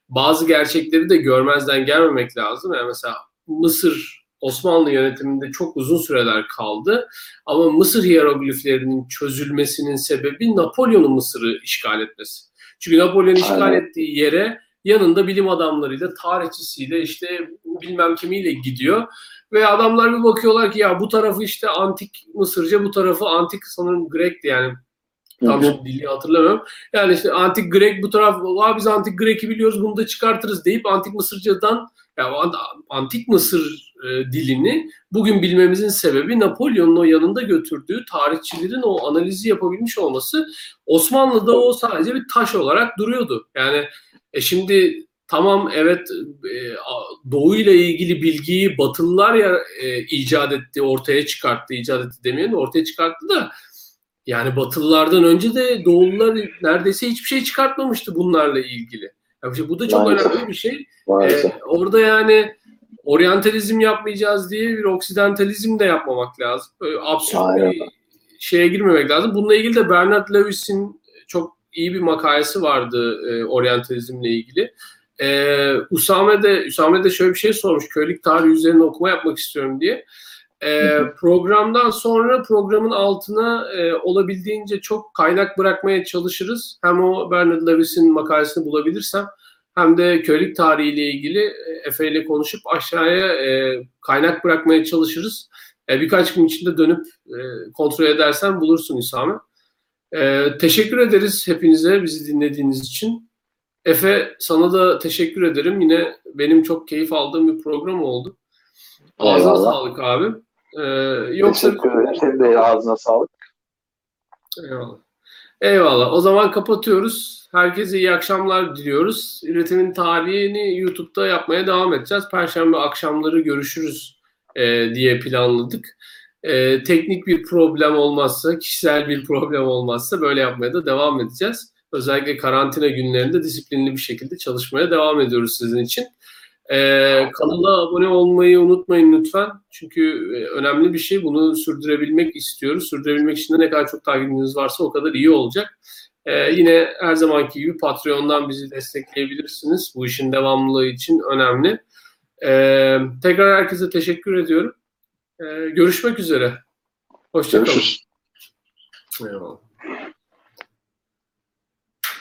bazı gerçekleri de görmezden gelmemek lazım. Yani mesela Mısır Osmanlı yönetiminde çok uzun süreler kaldı. Ama Mısır hierogliflerinin çözülmesinin sebebi Napolyon'un Mısır'ı işgal etmesi. Çünkü Napolyon işgal Aynen. ettiği yere yanında bilim adamlarıyla, tarihçisiyle işte bilmem kimiyle gidiyor. Ve adamlar bir bakıyorlar ki ya bu tarafı işte antik Mısırca, bu tarafı antik sanırım Grek'ti yani Tam şimdi dili hatırlamıyorum. Yani işte antik Grek bu taraf, Aa, biz antik Grek'i biliyoruz bunu da çıkartırız deyip antik Mısırcadan antik Mısır e, dilini bugün bilmemizin sebebi Napolyon'un o yanında götürdüğü tarihçilerin o analizi yapabilmiş olması Osmanlı'da o sadece bir taş olarak duruyordu. Yani e şimdi tamam evet e, Doğu ile ilgili bilgiyi Batılılar ya e, icat etti, ortaya çıkarttı, icat etti demeyelim ortaya çıkarttı da yani Batılılardan önce de Doğulular neredeyse hiçbir şey çıkartmamıştı bunlarla ilgili. Yani bu da çok Maalesef. önemli bir şey. Ee, orada yani oryantalizm yapmayacağız diye bir oksidentalizm de yapmamak lazım. Böyle absürt Aynen. bir şeye girmemek lazım. Bununla ilgili de Bernard Lewis'in çok iyi bir makalesi vardı e, oryantalizmle ilgili. Ee, Usame de Usame de şöyle bir şey sormuş. Köylük tarihi üzerine okuma yapmak istiyorum diye. E, programdan sonra programın altına e, olabildiğince çok kaynak bırakmaya çalışırız. Hem o Bernard Lewis'in makalesini bulabilirsem hem de köylük tarihiyle ilgili e, Efe ile konuşup aşağıya e, kaynak bırakmaya çalışırız. E, birkaç gün içinde dönüp e, kontrol edersen bulursun İsami. E, teşekkür ederiz hepinize bizi dinlediğiniz için. Efe sana da teşekkür ederim. Yine benim çok keyif aldığım bir program oldu. Ağzına sağlık abi. Ee, yoksa... Teşekkür ederim. Senin de ağzına sağlık. Eyvallah. Eyvallah. O zaman kapatıyoruz. Herkese iyi akşamlar diliyoruz. Üretimin tarihini YouTube'da yapmaya devam edeceğiz. Perşembe akşamları görüşürüz e, diye planladık. e, teknik bir problem olmazsa, kişisel bir problem olmazsa böyle yapmaya da devam edeceğiz. Özellikle karantina günlerinde disiplinli bir şekilde çalışmaya devam ediyoruz sizin için. Ee, kanala abone olmayı unutmayın lütfen. Çünkü e, önemli bir şey. Bunu sürdürebilmek istiyoruz. Sürdürebilmek için de ne kadar çok takipçiniz varsa o kadar iyi olacak. Ee, yine her zamanki gibi Patreon'dan bizi destekleyebilirsiniz. Bu işin devamlılığı için önemli. Ee, tekrar herkese teşekkür ediyorum. Ee, görüşmek üzere. Hoşçakalın. Görüşürüz. Eyvallah.